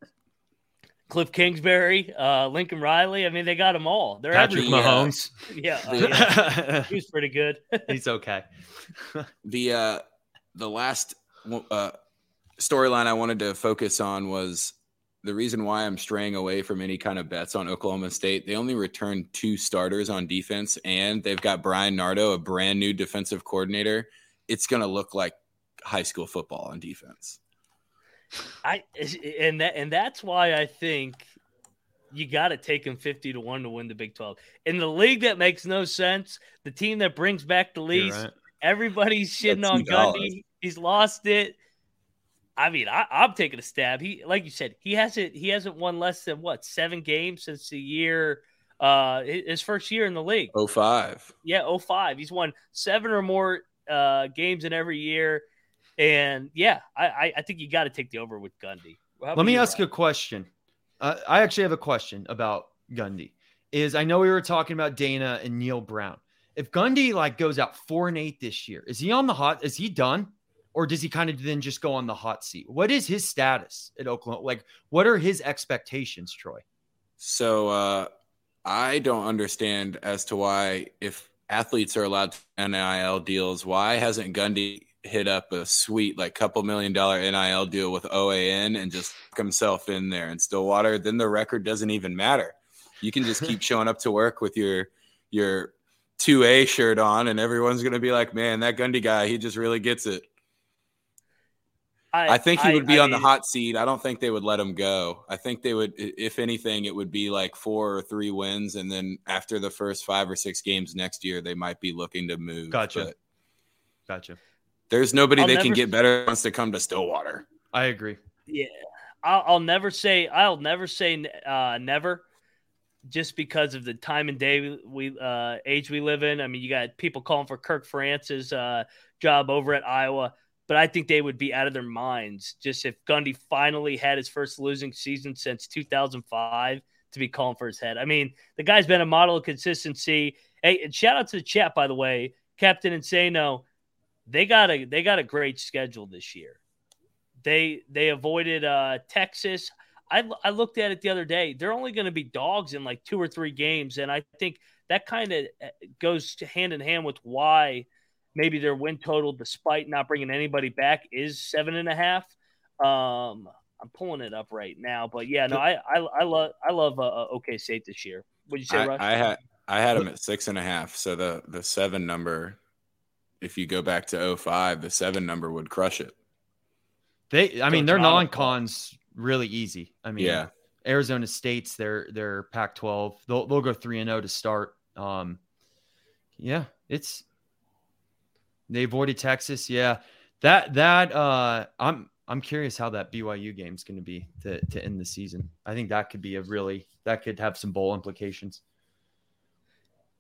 Cliff Kingsbury, uh, Lincoln Riley. I mean, they got them all. They're Patrick Mahomes. [laughs] Yeah, uh, [laughs] yeah. he's pretty good. [laughs] he's okay. the uh, the last uh, storyline I wanted to focus on was the reason why I'm straying away from any kind of bets on Oklahoma State. They only returned two starters on defense, and they've got Bryan Nardo, a brand new defensive coordinator. It's going to look like high school football on defense. I and that and that's why I think you got to take him 50 to 1 to win the Big 12. In the league that makes no sense, the team that brings back the least, right. everybody's shitting on Gundy. He's lost it. I mean, I, am taking a stab. He, like you said, he hasn't he hasn't won less than what seven games since the year uh his first year in the league. Oh five. Yeah, oh five. He's won seven or more uh games in every year. And yeah, I, I think you got to take the over with Gundy. Let me ask you a question. Uh, I actually have a question about Gundy. Is I know we were talking about Dana and Neal Brown. If Gundy like goes out four and eight this year, is he on the hot? Is he done? or does he kind of then just go on the hot seat? What is his status at Oklahoma? Like, what are his expectations, Troy? So, uh, I don't understand as to why, if athletes are allowed to NIL deals, why hasn't Gundy hit up a sweet, like, couple million dollar NIL deal with OAN and just himself in there in Stillwater? Then the record doesn't even matter. You can just keep [laughs] showing up to work with your your 2A shirt on, and everyone's going to be like, man, that Gundy guy, he just really gets it. I, I think he I, would be I on the hot seat. I don't think they would let him go. I think they would, if anything, it would be like four or three wins, and then after the first five or six games next year, they might be looking to move. Gotcha. But gotcha. There's nobody I'll they never, can get better wants to come to Stillwater. I agree. Yeah, I'll, I'll never say I'll never say uh, never, just because of the time and day we uh, age we live in. I mean, you got people calling for Kirk Ferentz's uh, job over at Iowa but I think they would be out of their minds just if Gundy finally had his first losing season since 2005 to be calling for his head. I mean, the guy's been a model of consistency. Hey, and shout out to the chat by the way, Captain Insano. They got a they got a great schedule this year. They they avoided uh, Texas. I, I looked at it the other day. They're only going to be dogs in like two or three games, and I think that kind of uh, goes hand in hand with why maybe their win total, despite not bringing anybody back, is seven and a half. Um, I'm pulling it up right now, but yeah, no, I I, I love I love uh, uh OK State this year. Would you say, I, Rush? I had I had them at six and a half, so the the seven number, if you go back to 05, the seven number would crush it. They, I mean, their non-cons really easy. I mean, yeah. Arizona State's their their Pac-12. They'll they'll go three and zero oh to start. Um, yeah, it's they avoided Texas. Yeah. That that uh I'm I'm curious how that BYU game is going to be to to end the season. I think that could be a really that could have some bowl implications.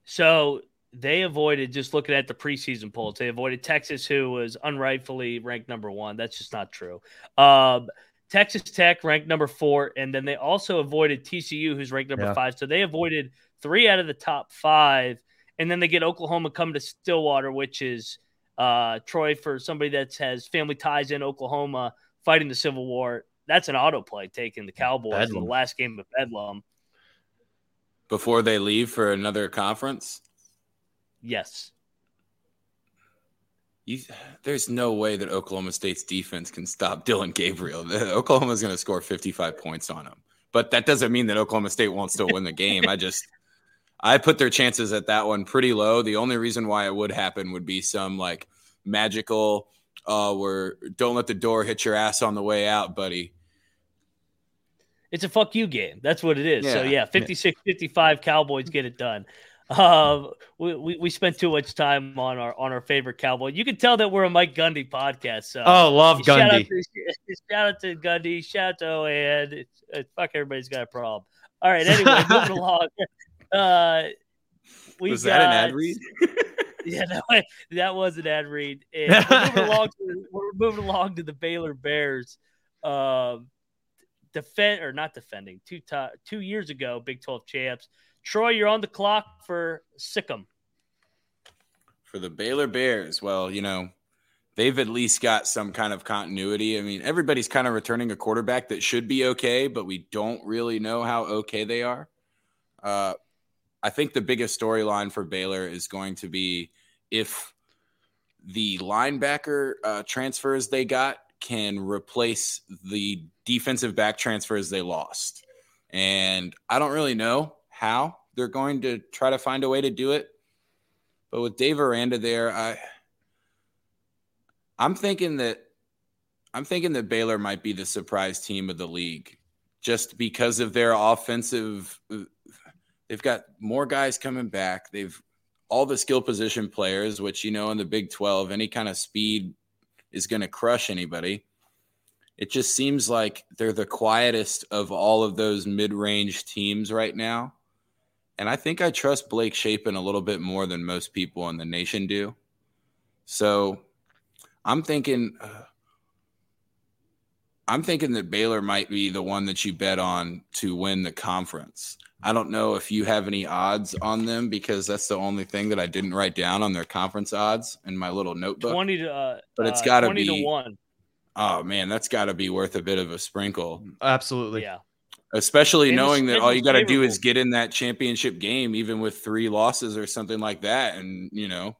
So they avoided just looking at the preseason polls. They avoided Texas, who was unrightfully ranked number one. That's just not true. Um, Texas Tech ranked number four, and then they also avoided TCU, who's ranked number yeah. five. So they avoided three out of the top five, and then they get Oklahoma come to Stillwater, which is uh, Troy for somebody that has family ties in Oklahoma fighting the Civil War. That's an autoplay taking the Cowboys Bedlam. the last game of Bedlam. Before they leave for another conference? Yes. You, there's no way that Oklahoma State's defense can stop Dillon Gabriel. [laughs] Oklahoma's going to score 55 points on him. But that doesn't mean that Oklahoma State won't still win the game. I just [laughs] I put their chances at that one pretty low. The only reason why it would happen would be some like magical uh where don't let the door hit your ass on the way out, buddy. It's a fuck you game. That's what it is. Yeah. So yeah, 56 55 Cowboys get it done. Um, we, we, we spent too much time on our on our favorite cowboy. You can tell that we're a Mike Gundy podcast. So oh, love Gundy. Shout out to, [laughs] shout out to Gundy. Shout out to and it's, it's, fuck everybody's got a problem. All right. Anyway, [laughs] moving along. Uh, we was got, that an ad read? [laughs] yeah, that, that was an ad read. And we're moving along. To, we're moving along to the Baylor Bears. Um, defend or not defending two to, two years ago, Big Twelve champs. Troy, you're on the clock for Sic 'em. For the Baylor Bears, well, you know, they've at least got some kind of continuity. I mean, everybody's kind of returning a quarterback that should be okay, but we don't really know how okay they are. Uh, I think the biggest storyline for Baylor is going to be if the linebacker uh, transfers they got can replace the defensive back transfers they lost. And I don't really know how they're going to try to find a way to do it. But with Dave Aranda there, I I'm thinking that I'm thinking that Baylor might be the surprise team of the league just because of their offensive they've got more guys coming back. They've all the skill position players, which you know in the Big 12, any kind of speed is going to crush anybody. It just seems like they're the quietest of all of those mid-range teams right now. And I think I trust Blake Shapen a little bit more than most people in the nation do. So I'm thinking, uh, I'm thinking that Baylor might be the one that you bet on to win the conference. I don't know if you have any odds on them because that's the only thing that I didn't write down on their conference odds in my little notebook. Twenty to, uh, but it's got to be to one. Oh man, that's got to be worth a bit of a sprinkle. Absolutely. Yeah especially and knowing that all you got to do is get in that championship game, even with three losses or something like that, and you know,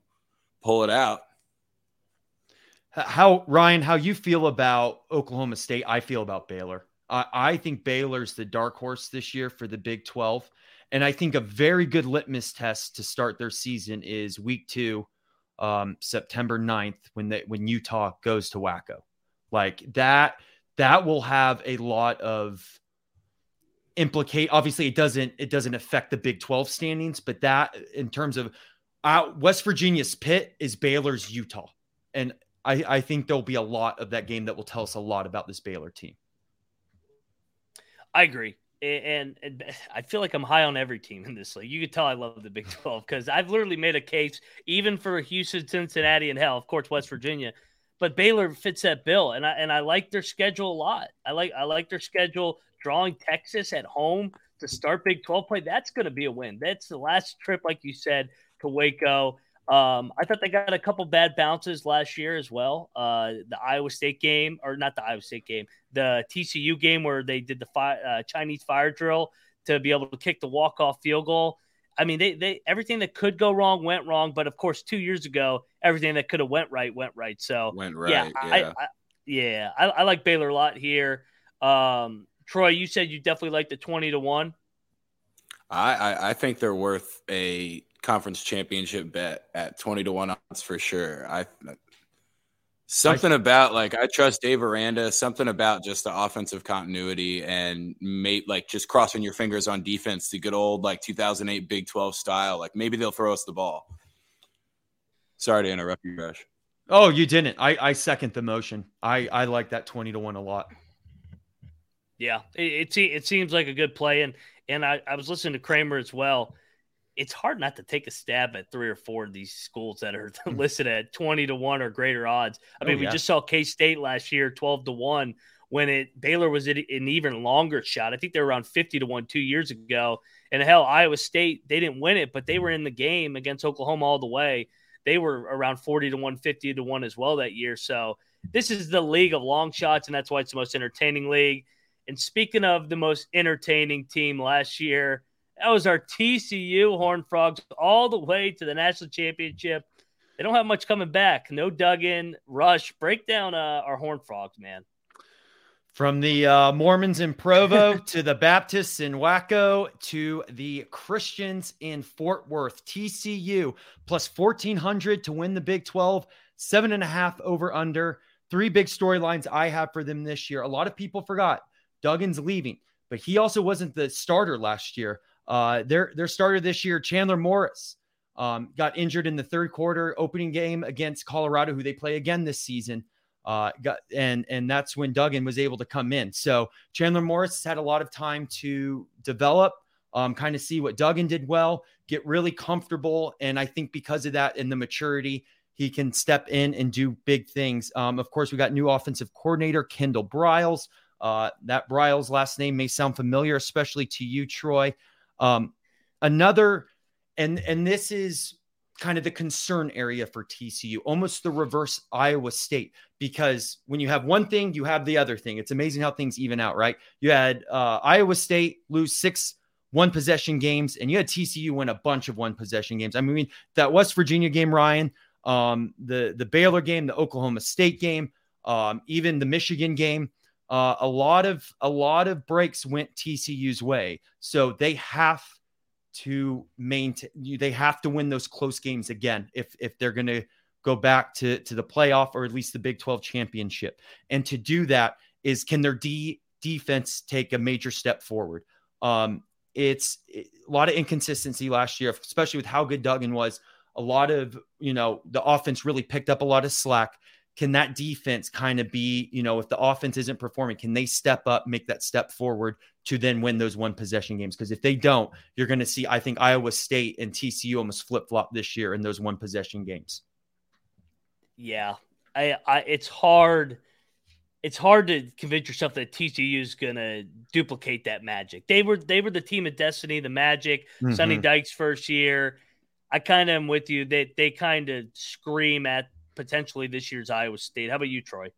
pull it out. How Ryan, how you feel about Oklahoma State? I feel about Baylor. I, I think Baylor's the dark horse this year for the Big Twelve, and I think a very good litmus test to start their season is Week Two, um, September 9th, when they when Utah goes to Waco, like that. That will have a lot of implicate obviously it doesn't it doesn't affect the Big 12 standings, but that in terms of uh, West Virginia's Pitt is Baylor's Utah. And I, I think there'll be a lot of that game that will tell us a lot about this Baylor team. I agree. And, and, I feel like I'm high on every team in this league. You could tell I love the Big 12 because I've literally made a case even for Houston, Cincinnati, and hell, of course, West Virginia. But Baylor fits that bill, and I and I like their schedule a lot. I like I like their schedule drawing Texas at home to start Big 12 play, that's going to be a win. That's the last trip, like you said, to Waco. Um, I thought they got a couple bad bounces last year as well. Uh, the Iowa State game, or not the Iowa State game, the TCU game where they did the fi- uh, Chinese fire drill to be able to kick the walk off field goal. I mean, they they everything that could go wrong went wrong, but of course, two years ago, everything that could have went right went right. So went right. Yeah, yeah. I, I, yeah, I, I like Baylor a lot here. Um, Troy, you said you definitely like the twenty to one. I, I, I think they're worth a conference championship bet at twenty to one odds for sure. I something I, about like I trust Dave Aranda. Something about just the offensive continuity and mate like just crossing your fingers on defense. The good old like 2008 Big 12 style. Like maybe they'll throw us the ball. Sorry to interrupt you, Rush. Oh, you didn't. I, I second the motion. I, I like that 20 to 1 a lot. Yeah, it, it, it seems like a good play, and and I, I was listening to Kramer as well. It's hard not to take a stab at three or four of these schools that are hmm. [laughs] listed at twenty to one or greater odds. I mean, oh, yeah. we just saw K State last year twelve to one when it Baylor was an even longer shot. I think they were around fifty to one two years ago. And hell, Iowa State they didn't win it, but they were in the game against Oklahoma all the way. They were around forty to one, fifty to one as well that year. So this is the league of long shots, and that's why it's the most entertaining league. And speaking of the most entertaining team last year, that was our TCU Horn Frogs all the way to the national championship. They don't have much coming back. No Duggan, Rush. Break down uh, our Horn Frogs, man. From the uh, Mormons in Provo [laughs] to the Baptists in Waco to the Christians in Fort Worth, TCU plus 1400 to win the Big 12, seven and a half over under. Three big storylines I have for them this year. A lot of people forgot Duggan's leaving. but he also wasn't the starter last year. Uh, their their starter this year, Chandler Morris, um, got injured in the third quarter opening game against Colorado, who they play again this season. Uh, got and and that's when Duggan was able to come in. So Chandler Morris had a lot of time to develop, um, kind of see what Duggan did well, get really comfortable, and I think because of that and the maturity, he can step in and do big things. Um, of course, we got new offensive coordinator Kendall Briles. Uh, that Briles last name may sound familiar, especially to you, Troy. Um, another, and and this is kind of the concern area for TCU, almost the reverse Iowa State, because when you have one thing, you have the other thing. It's amazing how things even out, right? You had uh, Iowa State lose six one possession games, and you had TCU win a bunch of one possession games. I mean, that West Virginia game, Ryan, um, the the Baylor game, the Oklahoma State game, um, even the Michigan game. Uh, a lot of a lot of breaks went TCU's way, so they have to maintain. They have to win those close games again if if they're going to go back to to the playoff or at least the Big 12 championship. And to do that is can their D defense take a major step forward? Um, it's a lot of inconsistency last year, especially with how good Duggan was. A lot of you know the offense really picked up a lot of slack can that defense kind of be, you know, if the offense isn't performing, can they step up, make that step forward to then win those one possession games? Because if they don't, you're going to see, I think, Iowa State and TCU almost flip flop this year in those one possession games. Yeah, I, I, it's hard. It's hard to convince yourself that TCU is going to duplicate that magic. They were, they were the team of destiny, the magic. Mm-hmm. Sonny Dykes first year. I kind of am with you. They, they kind of scream at potentially this year's Iowa State. How about you, Troy?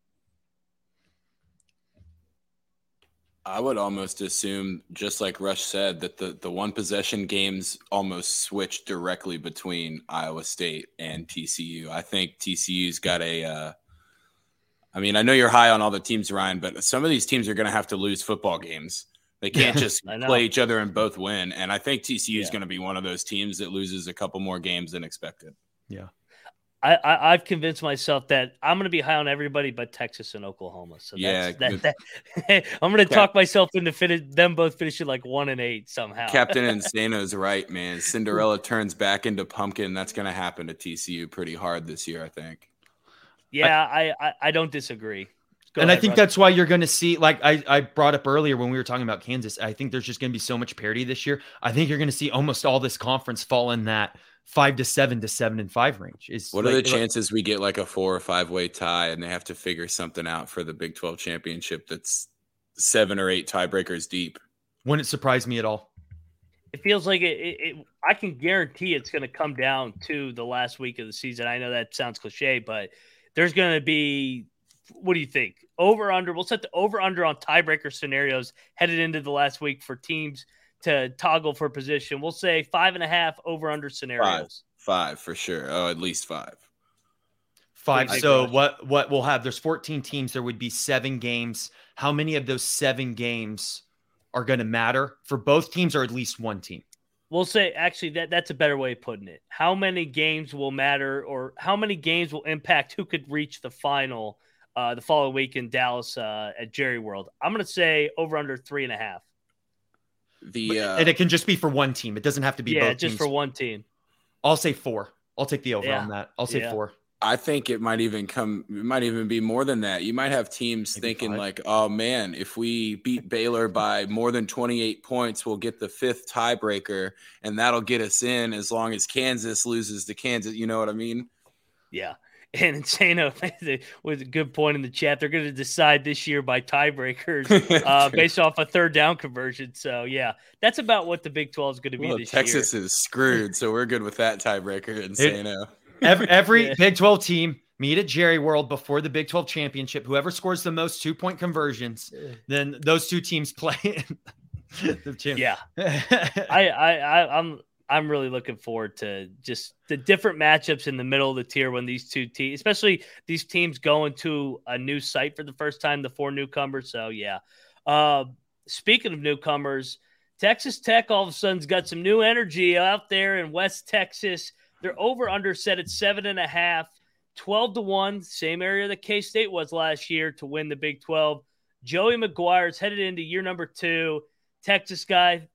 I would almost assume, just like Rush said, that the, the one possession games almost switch directly between Iowa State and TCU. I think TCU's got a. Uh, I mean, I know you're high on all the teams, Ryan, but some of these teams are going to have to lose football games. They [laughs] can't just play each other and both win. And I think TCU is yeah. going to be one of those teams that loses a couple more games than expected. Yeah. I, I have convinced myself that I'm going to be high on everybody but Texas and Oklahoma. So yeah, that, that, [laughs] I'm going to talk myself into finish, them both finishing like one and eight somehow. Captain Insano's [laughs] right, man. Cinderella turns back into pumpkin. That's going to happen to TCU pretty hard this year, I think. Yeah, I I, I don't disagree. Go and ahead, I think Russ. that's why you're going to see, like I, I brought up earlier when we were talking about Kansas, I think there's just going to be so much parity this year. I think you're going to see almost all this conference fall in that – five to seven to seven and five range. Is what like, are the chances we get like a four or five way tie and they have to figure something out for the Big 12 championship that's seven or eight tiebreakers deep? Wouldn't surprise me at all. It feels like it, it, it I can guarantee it's going to come down to the last week of the season. I know that sounds cliche, but there's going to be what do you think? Over under. We'll set the over under on tiebreaker scenarios headed into the last week for teams to toggle for position. We'll say five and a half over under scenarios. Five, five for sure. Oh, at least five. Five. So what what we'll have? There's 14 teams. There would be seven games. How many of those seven games are going to matter for both teams, or at least one team? We'll say actually that that's a better way of putting it. How many games will matter, or how many games will impact who could reach the final uh, the following week in Dallas uh, at Jerry World? I'm going to say over under three and a half. The uh, and it can just be for one team. It doesn't have to be yeah, just teams. for one team. I'll say four. I'll take the over yeah. on that. I'll say yeah. four. I think it might even come. It might even be more than that. You might have teams Maybe thinking five. like, "Oh man, if we beat Baylor by more than 28 points, we'll get the fifth tiebreaker, and that'll get us in. As long as Kansas loses to Kansas, you know what I mean?" Yeah, and [laughs] Insano [laughs] was a good point in the chat. They're going to decide this year by tiebreakers [laughs] uh, based off a third down conversion. So yeah, that's about what the Big Twelve is going to be well, this Texas year. is screwed, so we're good with that tiebreaker. Insano. every, every yeah. Big Twelve team meet at Jerry World before the Big Twelve championship. Whoever scores the most two point conversions, then those two teams play. yeah, I, I, I, I'm I'm really looking forward to just the different matchups in the middle of the tier when these two teams, especially these teams going to a new site for the first time, the four newcomers. So yeah. Uh, speaking of newcomers, Texas Tech all of a sudden's got some new energy out there in West Texas. They're over under set at seven and a half, 12 to one, same area that K State was last year to win the Big 12. Joey McGuire is headed into year number two. Texas guy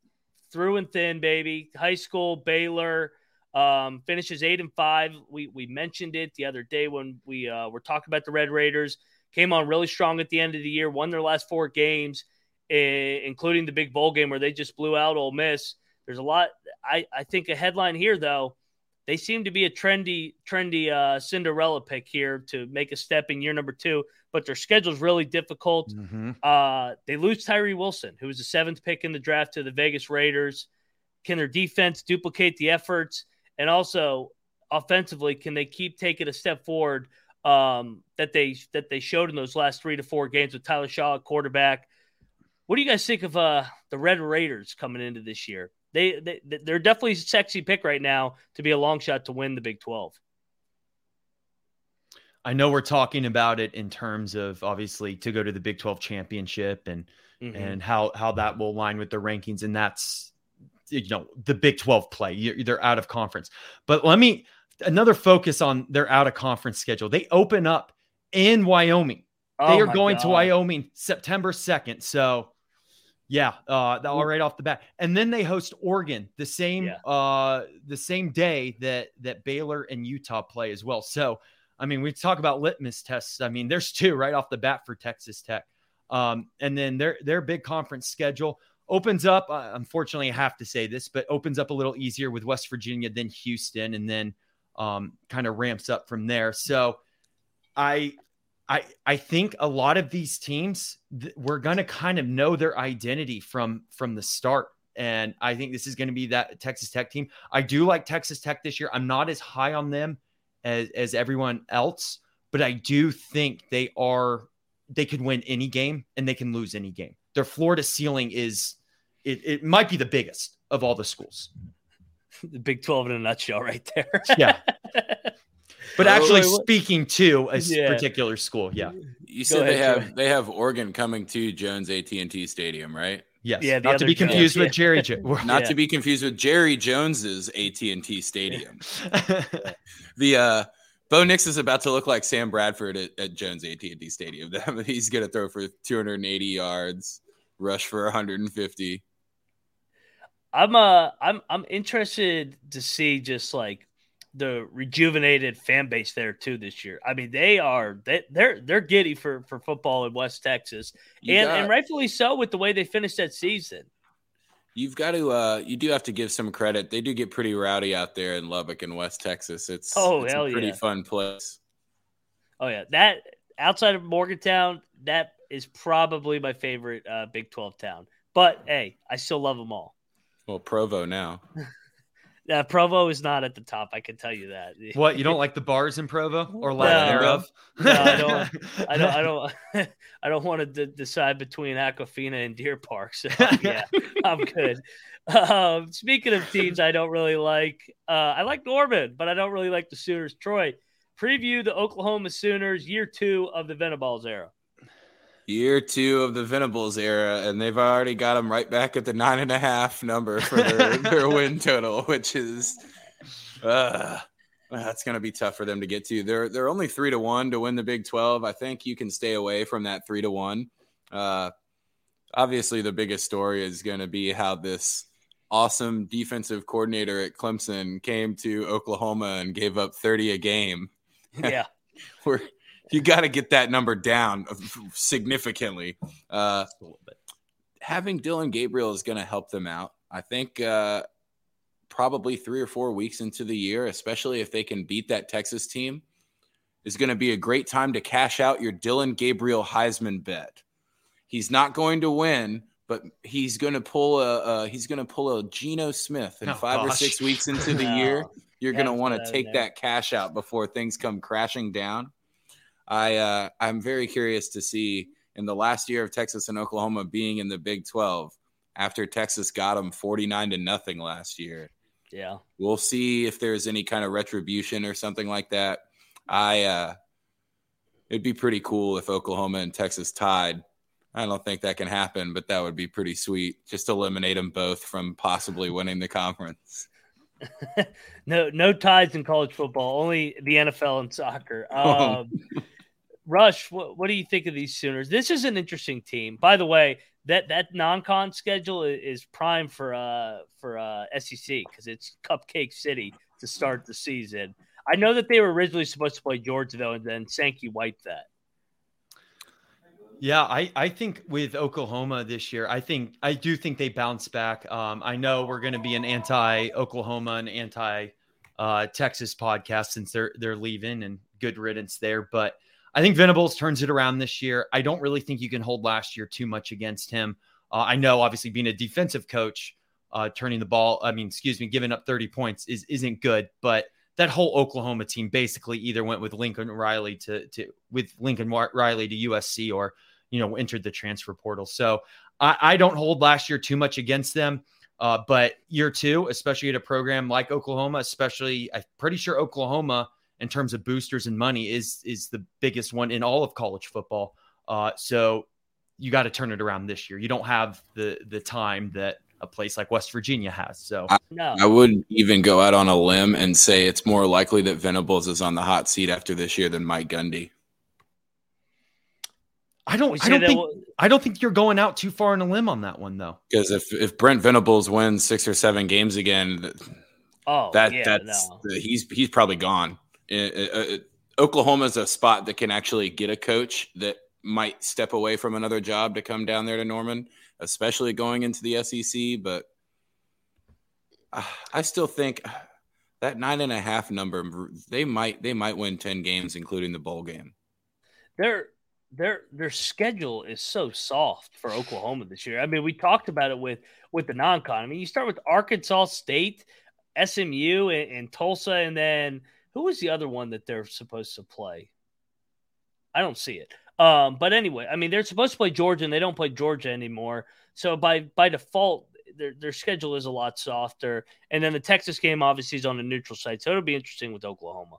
through and thin, baby. High school, Baylor, um, finishes eight and five. We we mentioned it the other day when we uh, were talking about the Red Raiders. Came on really strong at the end of the year, won their last four games, eh, including the big bowl game where they just blew out Ole Miss. There's a lot. I, I think a headline here though, they seem to be a trendy trendy uh, Cinderella pick here to make a step in year number two, but their schedule is really difficult. Mm-hmm. Uh, they lose Tyree Wilson, who was the seventh pick in the draft to the Vegas Raiders. Can their defense duplicate the efforts? And also offensively, can they keep taking a step forward um, that they that they showed in those last three to four games with Tyler Shough at quarterback? What do you guys think of uh, the Red Raiders coming into this year? They, they they're definitely a sexy pick right now to be a long shot to win the Big Twelve. I know we're talking about it in terms of obviously to go to the Big 12 championship and mm-hmm. and how how that will align with the rankings and that's you know the Big 12 play. They're out of conference. But let me another focus on their out of conference schedule. They open up in Wyoming. Oh they are going God. to Wyoming September 2nd. So yeah, uh, all right off the bat, and then they host Oregon the same yeah. uh, the same day that that Baylor and Utah play as well. So, I mean, we talk about litmus tests. I mean, there's two right off the bat for Texas Tech, um, and then their their big conference schedule opens up. Uh, unfortunately, I have to say this, but opens up a little easier with West Virginia than Houston, and then um, kind of ramps up from there. So, I I I think a lot of these teams th- we're going to kind of know their identity from from the start and I think this is going to be that Texas Tech team. I do like Texas Tech this year. I'm not as high on them as as everyone else, but I do think they are they could win any game and they can lose any game. Their Florida ceiling is it, it might be the biggest of all the schools. [laughs] The Big 12 in a nutshell right there. yeah. [laughs] But actually, speaking to a yeah. particular school, yeah. You said ahead, they have Joey. they have Oregon coming to Jones AT and T Stadium, right? Yes. Yeah. Not to be confused with Jerry. Jo- [laughs] not yeah. to be confused with Jerry Jones's AT and T Stadium. [laughs] the uh, Bo Nix is about to look like Sam Bradford at, at Jones AT and T Stadium. [laughs] He's going to throw for 280 yards, rush for 150. I'm uh I'm I'm interested to see just like the rejuvenated fan base there too this year. I mean, they are they, they're they're giddy for for football in West Texas, and got, and rightfully so with the way they finished that season. You've got to uh you do have to give some credit. They do get pretty rowdy out there in Lubbock and West Texas. It's oh it's hell a pretty yeah. fun place. Oh yeah, that outside of Morgantown, that is probably my favorite uh, Big Twelve town. But hey, I still love them all. Well, Provo now. [laughs] Yeah, Provo is not at the top. I can tell you that. [laughs] What you don't like the bars in Provo or lack no, thereof? No, I don't. I don't. [laughs] I don't. I don't want to d- decide between Aquafina and Deer Park. So [laughs] yeah, I'm good. Um, speaking of teams, I don't really like. Uh, I like Norman, but I don't really like the Sooners. Troy, preview the Oklahoma Sooners year two of the Venables era year two of the Venables era, and they've already got them right back at the nine and a half number for their, [laughs] their win total, which is uh, that's going to be tough for them to get to. They're they're only three to one to win the Big Twelve. I think you can stay away from that three to one. Uh, obviously, the biggest story is going to be how this awesome defensive coordinator at Clemson came to Oklahoma and gave up 30 a game. Yeah. [laughs] We're you got to get that number down significantly. Uh, having Dillon Gabriel is going to help them out. I think uh, probably three or four weeks into the year, especially if they can beat that Texas team, is going to be a great time to cash out your Dillon Gabriel Heisman bet. He's not going to win, but he's going to pull a uh, he's going to pull a Geno Smith in oh, five gosh. or six weeks into the [laughs] year. You're going to want to take that cash out before things come crashing down. I uh, I'm very curious to see in the last year of Texas and Oklahoma being in the Big 12 after Texas got them 49 to nothing last year. Yeah. We'll see if there's any kind of retribution or something like that. I uh it'd be pretty cool if Oklahoma and Texas tied. I don't think that can happen, but that would be pretty sweet. Just eliminate them both from possibly [laughs] winning the conference. [laughs] no, no ties in college football. Only the NFL and soccer. Um, Rush, what, what do you think of these Sooners? This is an interesting team. By the way, that that non-con schedule is prime for uh for uh SEC because it's Cupcake City to start the season. I know that they were originally supposed to play Georgia and then Sankey wiped that. Yeah, I, I think with Oklahoma this year, I think I do think they bounce back. Um, I know we're going to be an anti Oklahoma and anti uh, Texas podcast since they're they're leaving and good riddance there. But I think Venables turns it around this year. I don't really think you can hold last year too much against him. Uh, I know, obviously, being a defensive coach, uh, turning the ball, I mean, excuse me, giving up 30 points is isn't good. But that whole Oklahoma team basically either went with Lincoln Riley to to with Lincoln Riley to USC or you know entered the transfer portal. So I, I don't hold last year too much against them. Uh, but year two, especially at a program like Oklahoma, especially I'm pretty sure Oklahoma in terms of boosters and money is is the biggest one in all of college football. Uh, so you got to turn it around this year. You don't have the the time that a place like West Virginia has. So I, no. I would even go out on a limb and say it's more likely that Venables is on the hot seat after this year than Mike Gundy. I don't. I don't think. Will... I don't think you're going out too far on a limb on that one, though. Because if if Brent Venables wins six or seven games again, oh, that yeah, that's no. he's he's probably gone. Uh, Oklahoma is a spot that can actually get a coach that might step away from another job to come down there to Norman, especially going into the SEC. But uh, I still think that nine and a half number they might they might win ten games, including the bowl game. Their their their schedule is so soft for Oklahoma this year. I mean, we talked about it with with the non-con. I mean, you start with Arkansas State, SMU, and, and Tulsa, and then who was the other one that they're supposed to play? I don't see it. Um, but anyway, I mean, they're supposed to play Georgia and they don't play Georgia anymore. So by by default, their their schedule is a lot softer. And then the Texas game obviously is on a neutral site, so it'll be interesting with Oklahoma.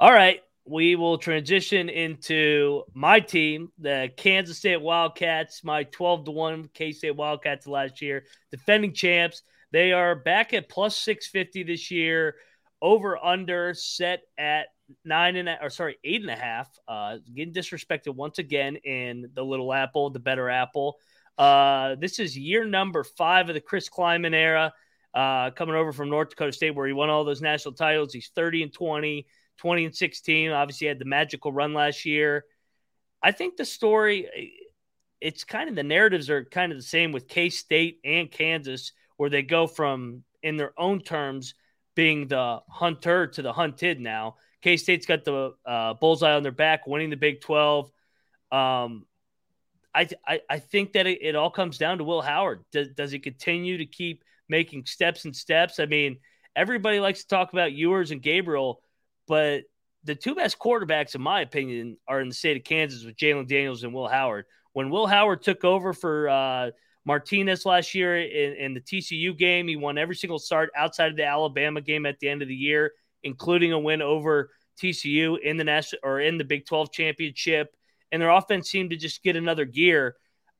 All right, we will transition into my team, the Kansas State Wildcats. My twelve to one K State Wildcats last year, defending champs. They are back at plus six fifty this year over under set at nine and a, or sorry eight and a half. Uh, getting disrespected once again in the little apple, the better apple. Uh, this is year number five of the Chris Klieman era. Uh, coming over from North Dakota State where he won all those national titles. He's 30 and 20, 20 and 16. Obviously, had the magical run last year. I think the story, it's kind of the narratives are kind of the same with K State and Kansas, where they go from, in their own terms, being the hunter to the hunted now. K State's got the uh, bullseye on their back, winning the Big 12. Um, I, I, I think that it, it, all comes down to Will Howard. Does, does he continue to keep making steps and steps? I mean, everybody likes to talk about Ewers and Gabriel, but the two best quarterbacks, in my opinion, are in the state of Kansas with Jalen Daniels and Will Howard. When Will Howard took over for uh, Martinez last year in, in, the TCU game. He won every single start outside of the Alabama game at the end of the year, including a win over TCU in the national or in the Big 12 championship. And their offense seemed to just get another gear.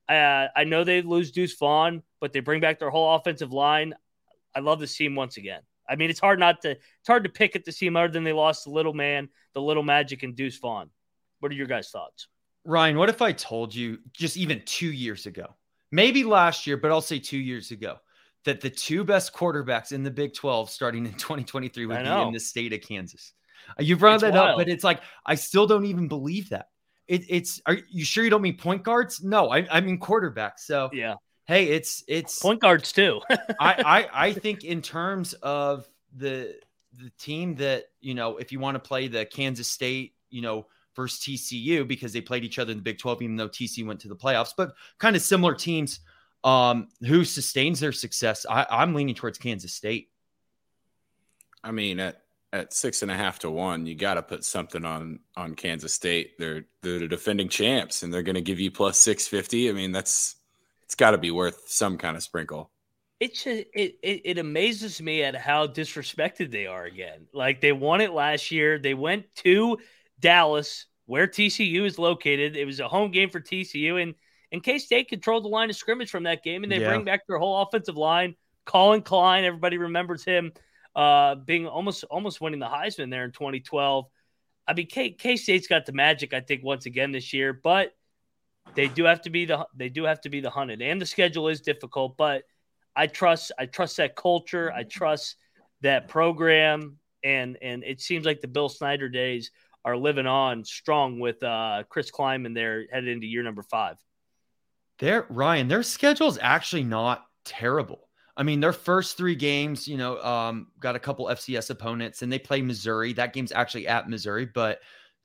Uh, I know they lose Deuce Vaughn, but they bring back their whole offensive line. I love this team once again. I mean, it's hard not to it's hard to pick at the team other than they lost the little man, the little magic, and Deuce Vaughn. What are your guys' thoughts? Ryan, what if I told you just even two years ago maybe last year, but I'll say two years ago, that the two best quarterbacks in the Big 12 starting in [laughs] 2023 would be in the state of Kansas. Uh, you brought it's that wild. up, but it's like, I still don't even believe that. It, it's, are you sure you don't mean point guards? No, I, I mean quarterbacks. So, yeah. Hey, it's, it's point guards too. [laughs] I, I, I think in terms of the, the team that, you know, if you want to play the Kansas State, you know, versus TCU because they played each other in the Big 12, even though TCU went to the playoffs, but kind of similar teams um, who sustains their success. I, I'm leaning towards Kansas State. I mean, at at six and a half to one, you got to put something on on Kansas State. They're they're the defending champs, and they're going to give you plus six fifty. I mean, that's it's got to be worth some kind of sprinkle. It, just, it it it amazes me at how disrespected they are again. Like they won it last year. They went to Dallas, where TCU is located. It was a home game for TCU, and and K State controlled the line of scrimmage from that game, and they yeah. bring back their whole offensive line. Collin Klein, everybody remembers him uh, being almost almost winning the Heisman there in 2012. I mean, K K State's got the magic, I think, once again this year, but they do have to be the they do have to be the hunted, and the schedule is difficult. But I trust I trust that culture. I trust that program, and and it seems like the Bill Snyder days are living on strong with uh, Chris Klieman there headed into year number five. There, Ryan, their schedule is actually not terrible. I mean, their first three games, you know, um, got a couple FCS opponents, and they play Missouri. That game's actually at Missouri, but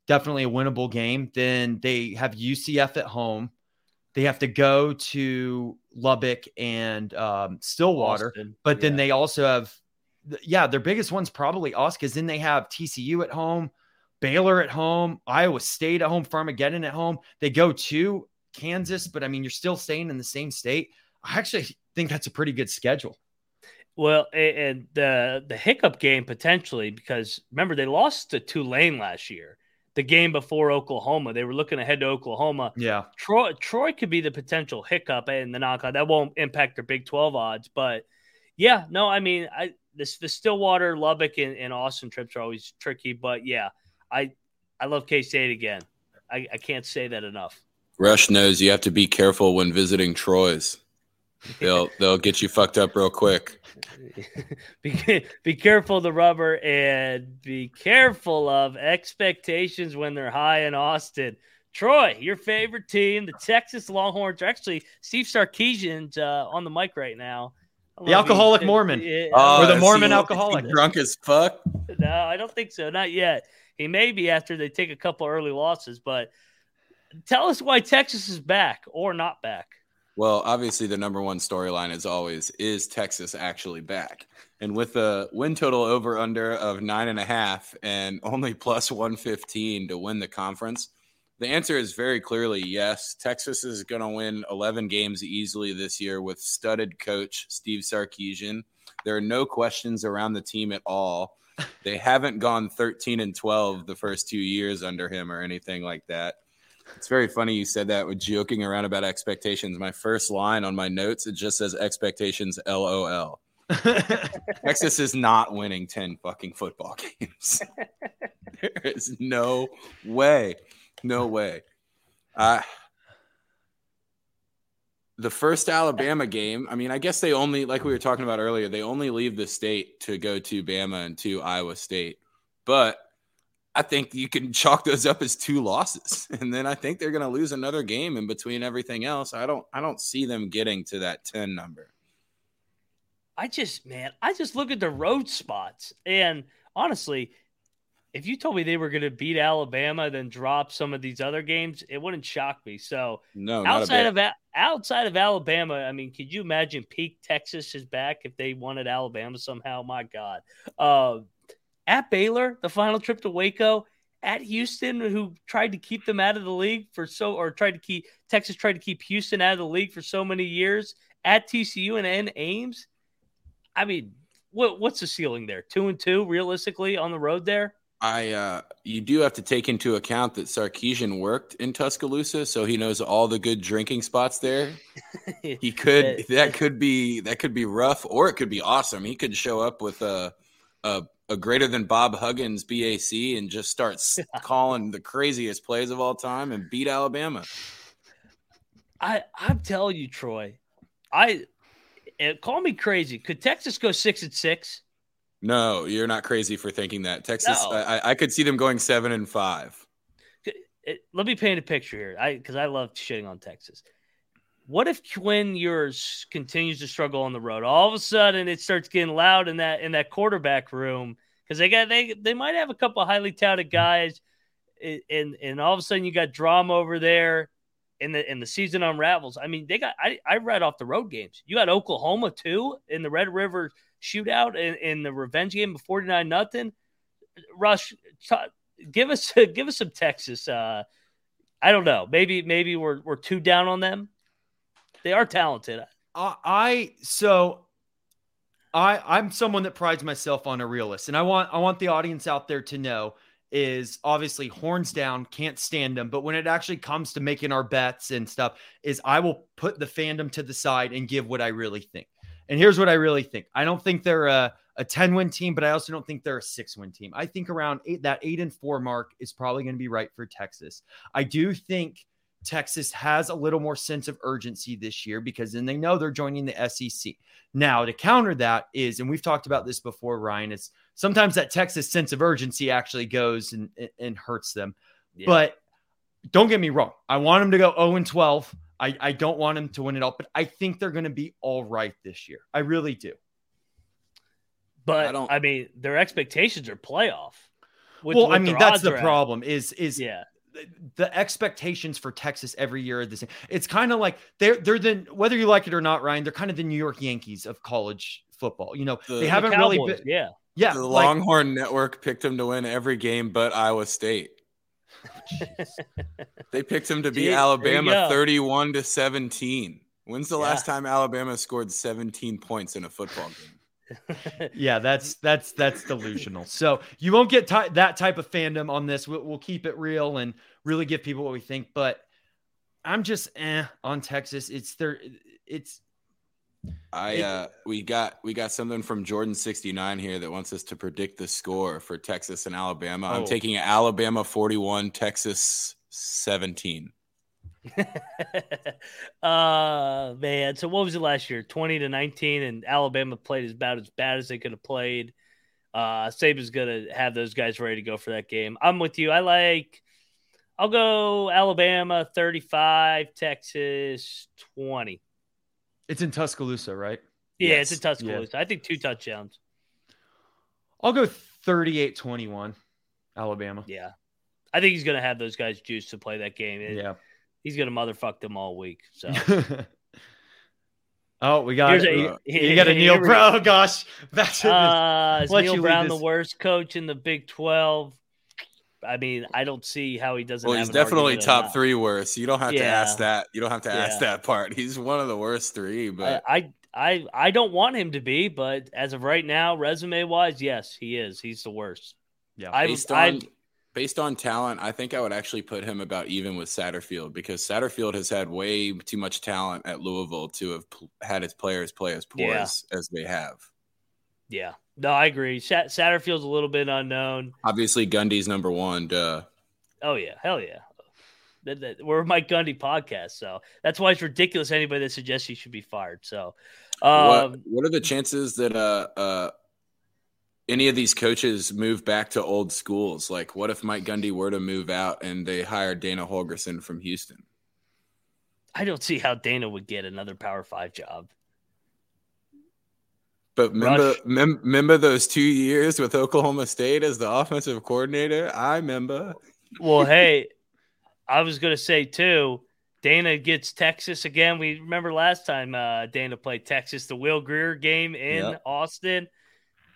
definitely a winnable game. Then they have UCF at home. They have to go to Lubbock and um, Stillwater, Austin. but then yeah. they also have, yeah, their biggest one's probably Austin. Because then they have TCU at home, Baylor at home, Iowa State at home, Farmageddon at home. They go to Kansas, but I mean, you're still staying in the same state. I actually think that's a pretty good schedule. Well, and the the hiccup game potentially because remember they lost to Tulane last year. The game before Oklahoma, they were looking ahead to Oklahoma. Yeah, Troy Troy could be the potential hiccup in the knockout. That won't impact their Big Twelve odds, but yeah, no, I mean, I this the Stillwater, Lubbock, and, and Austin trips are always tricky, but yeah, I I love K State again. I, I can't say that enough. Rush knows you have to be careful when visiting Troy's. They'll [laughs] they'll get you fucked up real quick. [laughs] be, be careful the rubber and be careful of expectations when they're high in Austin. Troy, your favorite team, the Texas Longhorns. Actually, Steve Sarkisian's uh, on the mic right now. The alcoholic you. Mormon, oh, or the Mormon alcoholic, drunk as fuck. No, I don't think so. Not yet. He may be after they take a couple early losses, but tell us why Texas is back or not back. Well, obviously, the number one storyline is always is Texas actually back? And with a win total over under of nine and a half and only plus 115 to win the conference, the answer is very clearly yes. Texas is going to win 11 games easily this year with studded coach Steve Sarkisian. There are no questions around the team at all. [laughs] They haven't gone 13 and 12 the first two years under him or anything like that. It's very funny you said that with joking around about expectations. My first line on my notes, it just says expectations LOL. [laughs] Texas is not winning 10 fucking football [laughs] games. there is no way. No way. Uh, the first Alabama game, I mean, I guess they only, like we were talking about earlier, they only leave the state to go to Bama and to Iowa State. But I think you can chalk those up as two losses, [laughs] and then I think they're going to lose another game in between everything else. I don't, I don't see them getting to that ten number. I just, man, I just look at the road spots, and honestly, if you told me they were going to beat Alabama, then drop some of these other games, it wouldn't shock me. So, no, outside of outside of Alabama, I mean, could you imagine peak Texas is back if they wanted Alabama somehow? My God. Uh, at Baylor, the final trip to Waco, at Houston, who tried to keep them out of the league for so, or tried to keep Texas tried to keep Houston out of the league for so many years, at TCU and, and Ames. I mean, what what's the ceiling there? Two and two, realistically, on the road there. I uh, you do have to take into account that Sarkisian worked in Tuscaloosa, so he knows all the good drinking spots there. [laughs] he could that could be that could be rough, or it could be awesome. He could show up with a a a greater than Bob Huggins BAC and just starts [laughs] calling the craziest plays of all time and beat Alabama. I I'm telling you, Troy, I call me crazy. Could Texas go six and six? No, you're not crazy for thinking that. Texas, no. I, I could see them going seven and five. Eh, let me paint a picture here. I because I love shitting on Texas. What if Quinn Ewers continues to struggle on the road? All of a sudden, it starts getting loud in that in that quarterback room because they got they they might have a couple of highly touted guys, and and all of a sudden you got drama over there, and the and the season unravels. I mean, they got I I read off the road games. You got Oklahoma too in the Red River shootout in, in the revenge game of forty nine nothing. Rush, t- give us [laughs] give us some Texas. Uh, I don't know. Maybe maybe we're we're too down on them they are talented. Uh, I so I I'm someone that prides myself on a realist, and I want I want the audience out there to know is obviously horns down, can't stand them. But when it actually comes to making our bets and stuff, is I will put the fandom to the side and give what I really think. And here's what I really think. I don't think they're a, a 10 win team, but I also don't think they're a six win team. I think around eight, that eight and four mark is probably going to be right for Texas. I do think Texas has a little more sense of urgency this year because then they know they're joining the SEC. Now, to counter that is, and we've talked about this before, Ryan, is sometimes that Texas sense of urgency actually goes and, and hurts them. Yeah. But don't get me wrong. I want them to go 0 and 12. I, I don't want them to win it all, but I think they're going to be all right this year. I really do. But I, don't, I mean, their expectations are playoff. well, I mean, that's the problem. Is is yeah the expectations for Texas every year are the same. It's kind of like they're they're the whether you like it or not, Ryan. They're kind of the New York Yankees of college football. You know, the, they haven't the really been. Yeah, yeah. The like, Longhorn Network picked them to win every game, but Iowa State. [laughs] they picked him to beat Alabama thirty-one to seventeen. When's the yeah. last time Alabama scored seventeen points in a football game? [laughs] yeah, that's that's that's delusional. So you won't get t- that type of fandom on this. We'll, we'll, keep it real and really give people what we think. But I'm just eh on Texas. It's there. It's. I uh we got we got something from Jordan 69 here that wants us to predict the score for Texas and Alabama. Oh. I'm taking Alabama 41, Texas 17. [laughs] uh man, so what was it last year? 20 to 19 and Alabama played about as bad as they could have played. Uh Saban's gonna have those guys ready to go for that game. I'm with you. I like I'll go Alabama 35, Texas 20. It's in Tuscaloosa, right? Yeah, yes. it's in Tuscaloosa. Yeah. I think two touchdowns. I'll go 38 21, Alabama. Yeah. I think he's going to have those guys juice to play that game. It, yeah he's gonna motherfuck them all week. So. [laughs] oh, we got a, [laughs] you got a Neal Brown. Oh gosh, [laughs] that's uh, is Neal Brown the worst coach in the Big Twelve? I mean, I don't see how he doesn't. Well, he's definitely top three worst. You don't have yeah. to ask that. You don't have to yeah. ask that part. He's one of the worst three. But I, I, I don't want him to be. But as of right now, resume wise, yes, he is. He's the worst. Yeah, I, based on I, based on talent, I think I would actually put him about even with Satterfield because Satterfield has had way too much talent at Louisville to have pl- had his players play as poor yeah. as, as they have. Yeah, no, I agree. Satterfield's a little bit unknown. Obviously, Gundy's number one. Duh. Oh yeah, hell yeah. That, that, we're Mike Gundy podcast, so that's why it's ridiculous. Anybody that suggests he should be fired. So, um, what, what are the chances that uh uh any of these coaches move back to old schools? Like, what if Mike Gundy were to move out and they hired Dana Holgorsen from Houston? I don't see how Dana would get another Power Five job. But remember, mem- remember those two years with Oklahoma State as the offensive coordinator? I remember. Well, [laughs] hey, I was going to say too. Dana gets Texas again. We remember last time uh, Dana played Texas, the Will Grier game in yep. Austin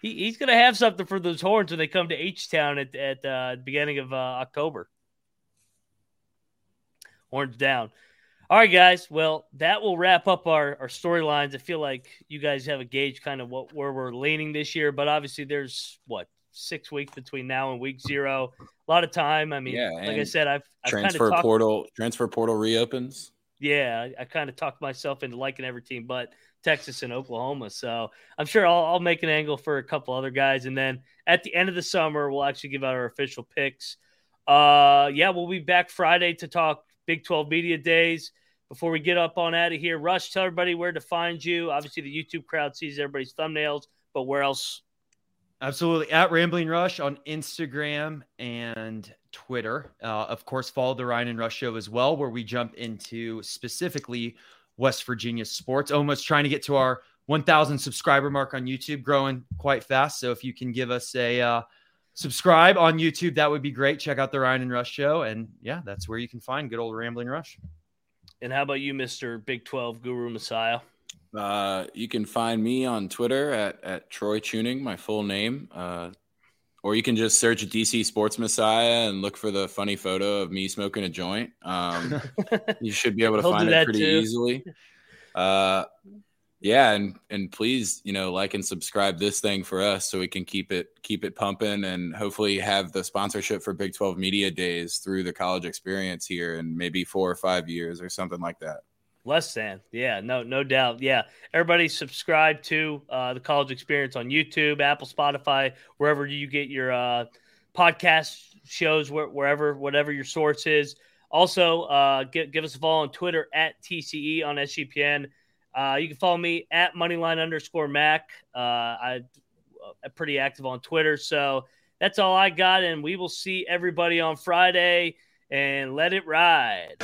he, he's going to have something for those horns when they come to H Town at, at uh, the beginning of uh, October. Horns down. All right, guys. Well, that will wrap up our, our storylines. I feel like you guys have a gauge kind of what where we're leaning this year, but obviously there's what six weeks between now and week zero. A lot of time. I mean, yeah, like I said, I've, I've transfer talked, portal transfer portal reopens. Yeah, I, I kind of talked myself into liking every team, but Texas and Oklahoma. So I'm sure I'll, I'll, make an angle for a couple other guys. And then at the end of the summer, we'll actually give out our official picks. Uh, yeah, we'll be back Friday to talk Big 12 Media Days. Before we get up on out of here, Rush, tell everybody where to find you. Obviously, the YouTube crowd sees everybody's thumbnails, but where else? Absolutely. At Rambling Rush on Instagram and Twitter. Uh, of course, follow the Ryan and Rush show as well, where we jump into specifically West Virginia sports. Almost trying to get to our 1,000 subscriber mark on YouTube, growing quite fast. So if you can give us a uh, subscribe on YouTube, that would be great. Check out the Ryan and Rush show. And yeah, that's where you can find good old Rambling Rush. And how about you, Mr. Big 12 Guru Messiah? Uh, you can find me on Twitter at, at Troy Chewning, my full name. Uh, or you can just search DC Sports Messiah and look for the funny photo of me smoking a joint. Um, [laughs] you should be able to find it pretty too. easily. Uh, yeah, and and please, you know, like and subscribe this thing for us so we can keep it keep it pumping and hopefully have the sponsorship for Big 12 Media Days through the college experience here in maybe four or five years or something like that. Less than, yeah, no, no doubt, yeah. Everybody subscribe to uh, the College Experience on YouTube, Apple, Spotify, wherever you get your uh, podcast shows, wh- wherever, whatever your source is. Also, uh, give us a follow on Twitter at TCE on SGPN. Uh, you can follow me at Moneyline underscore Mac. Uh, I, I'm uh, pretty active on Twitter, so that's all I got, and we will see everybody on Friday and let it ride.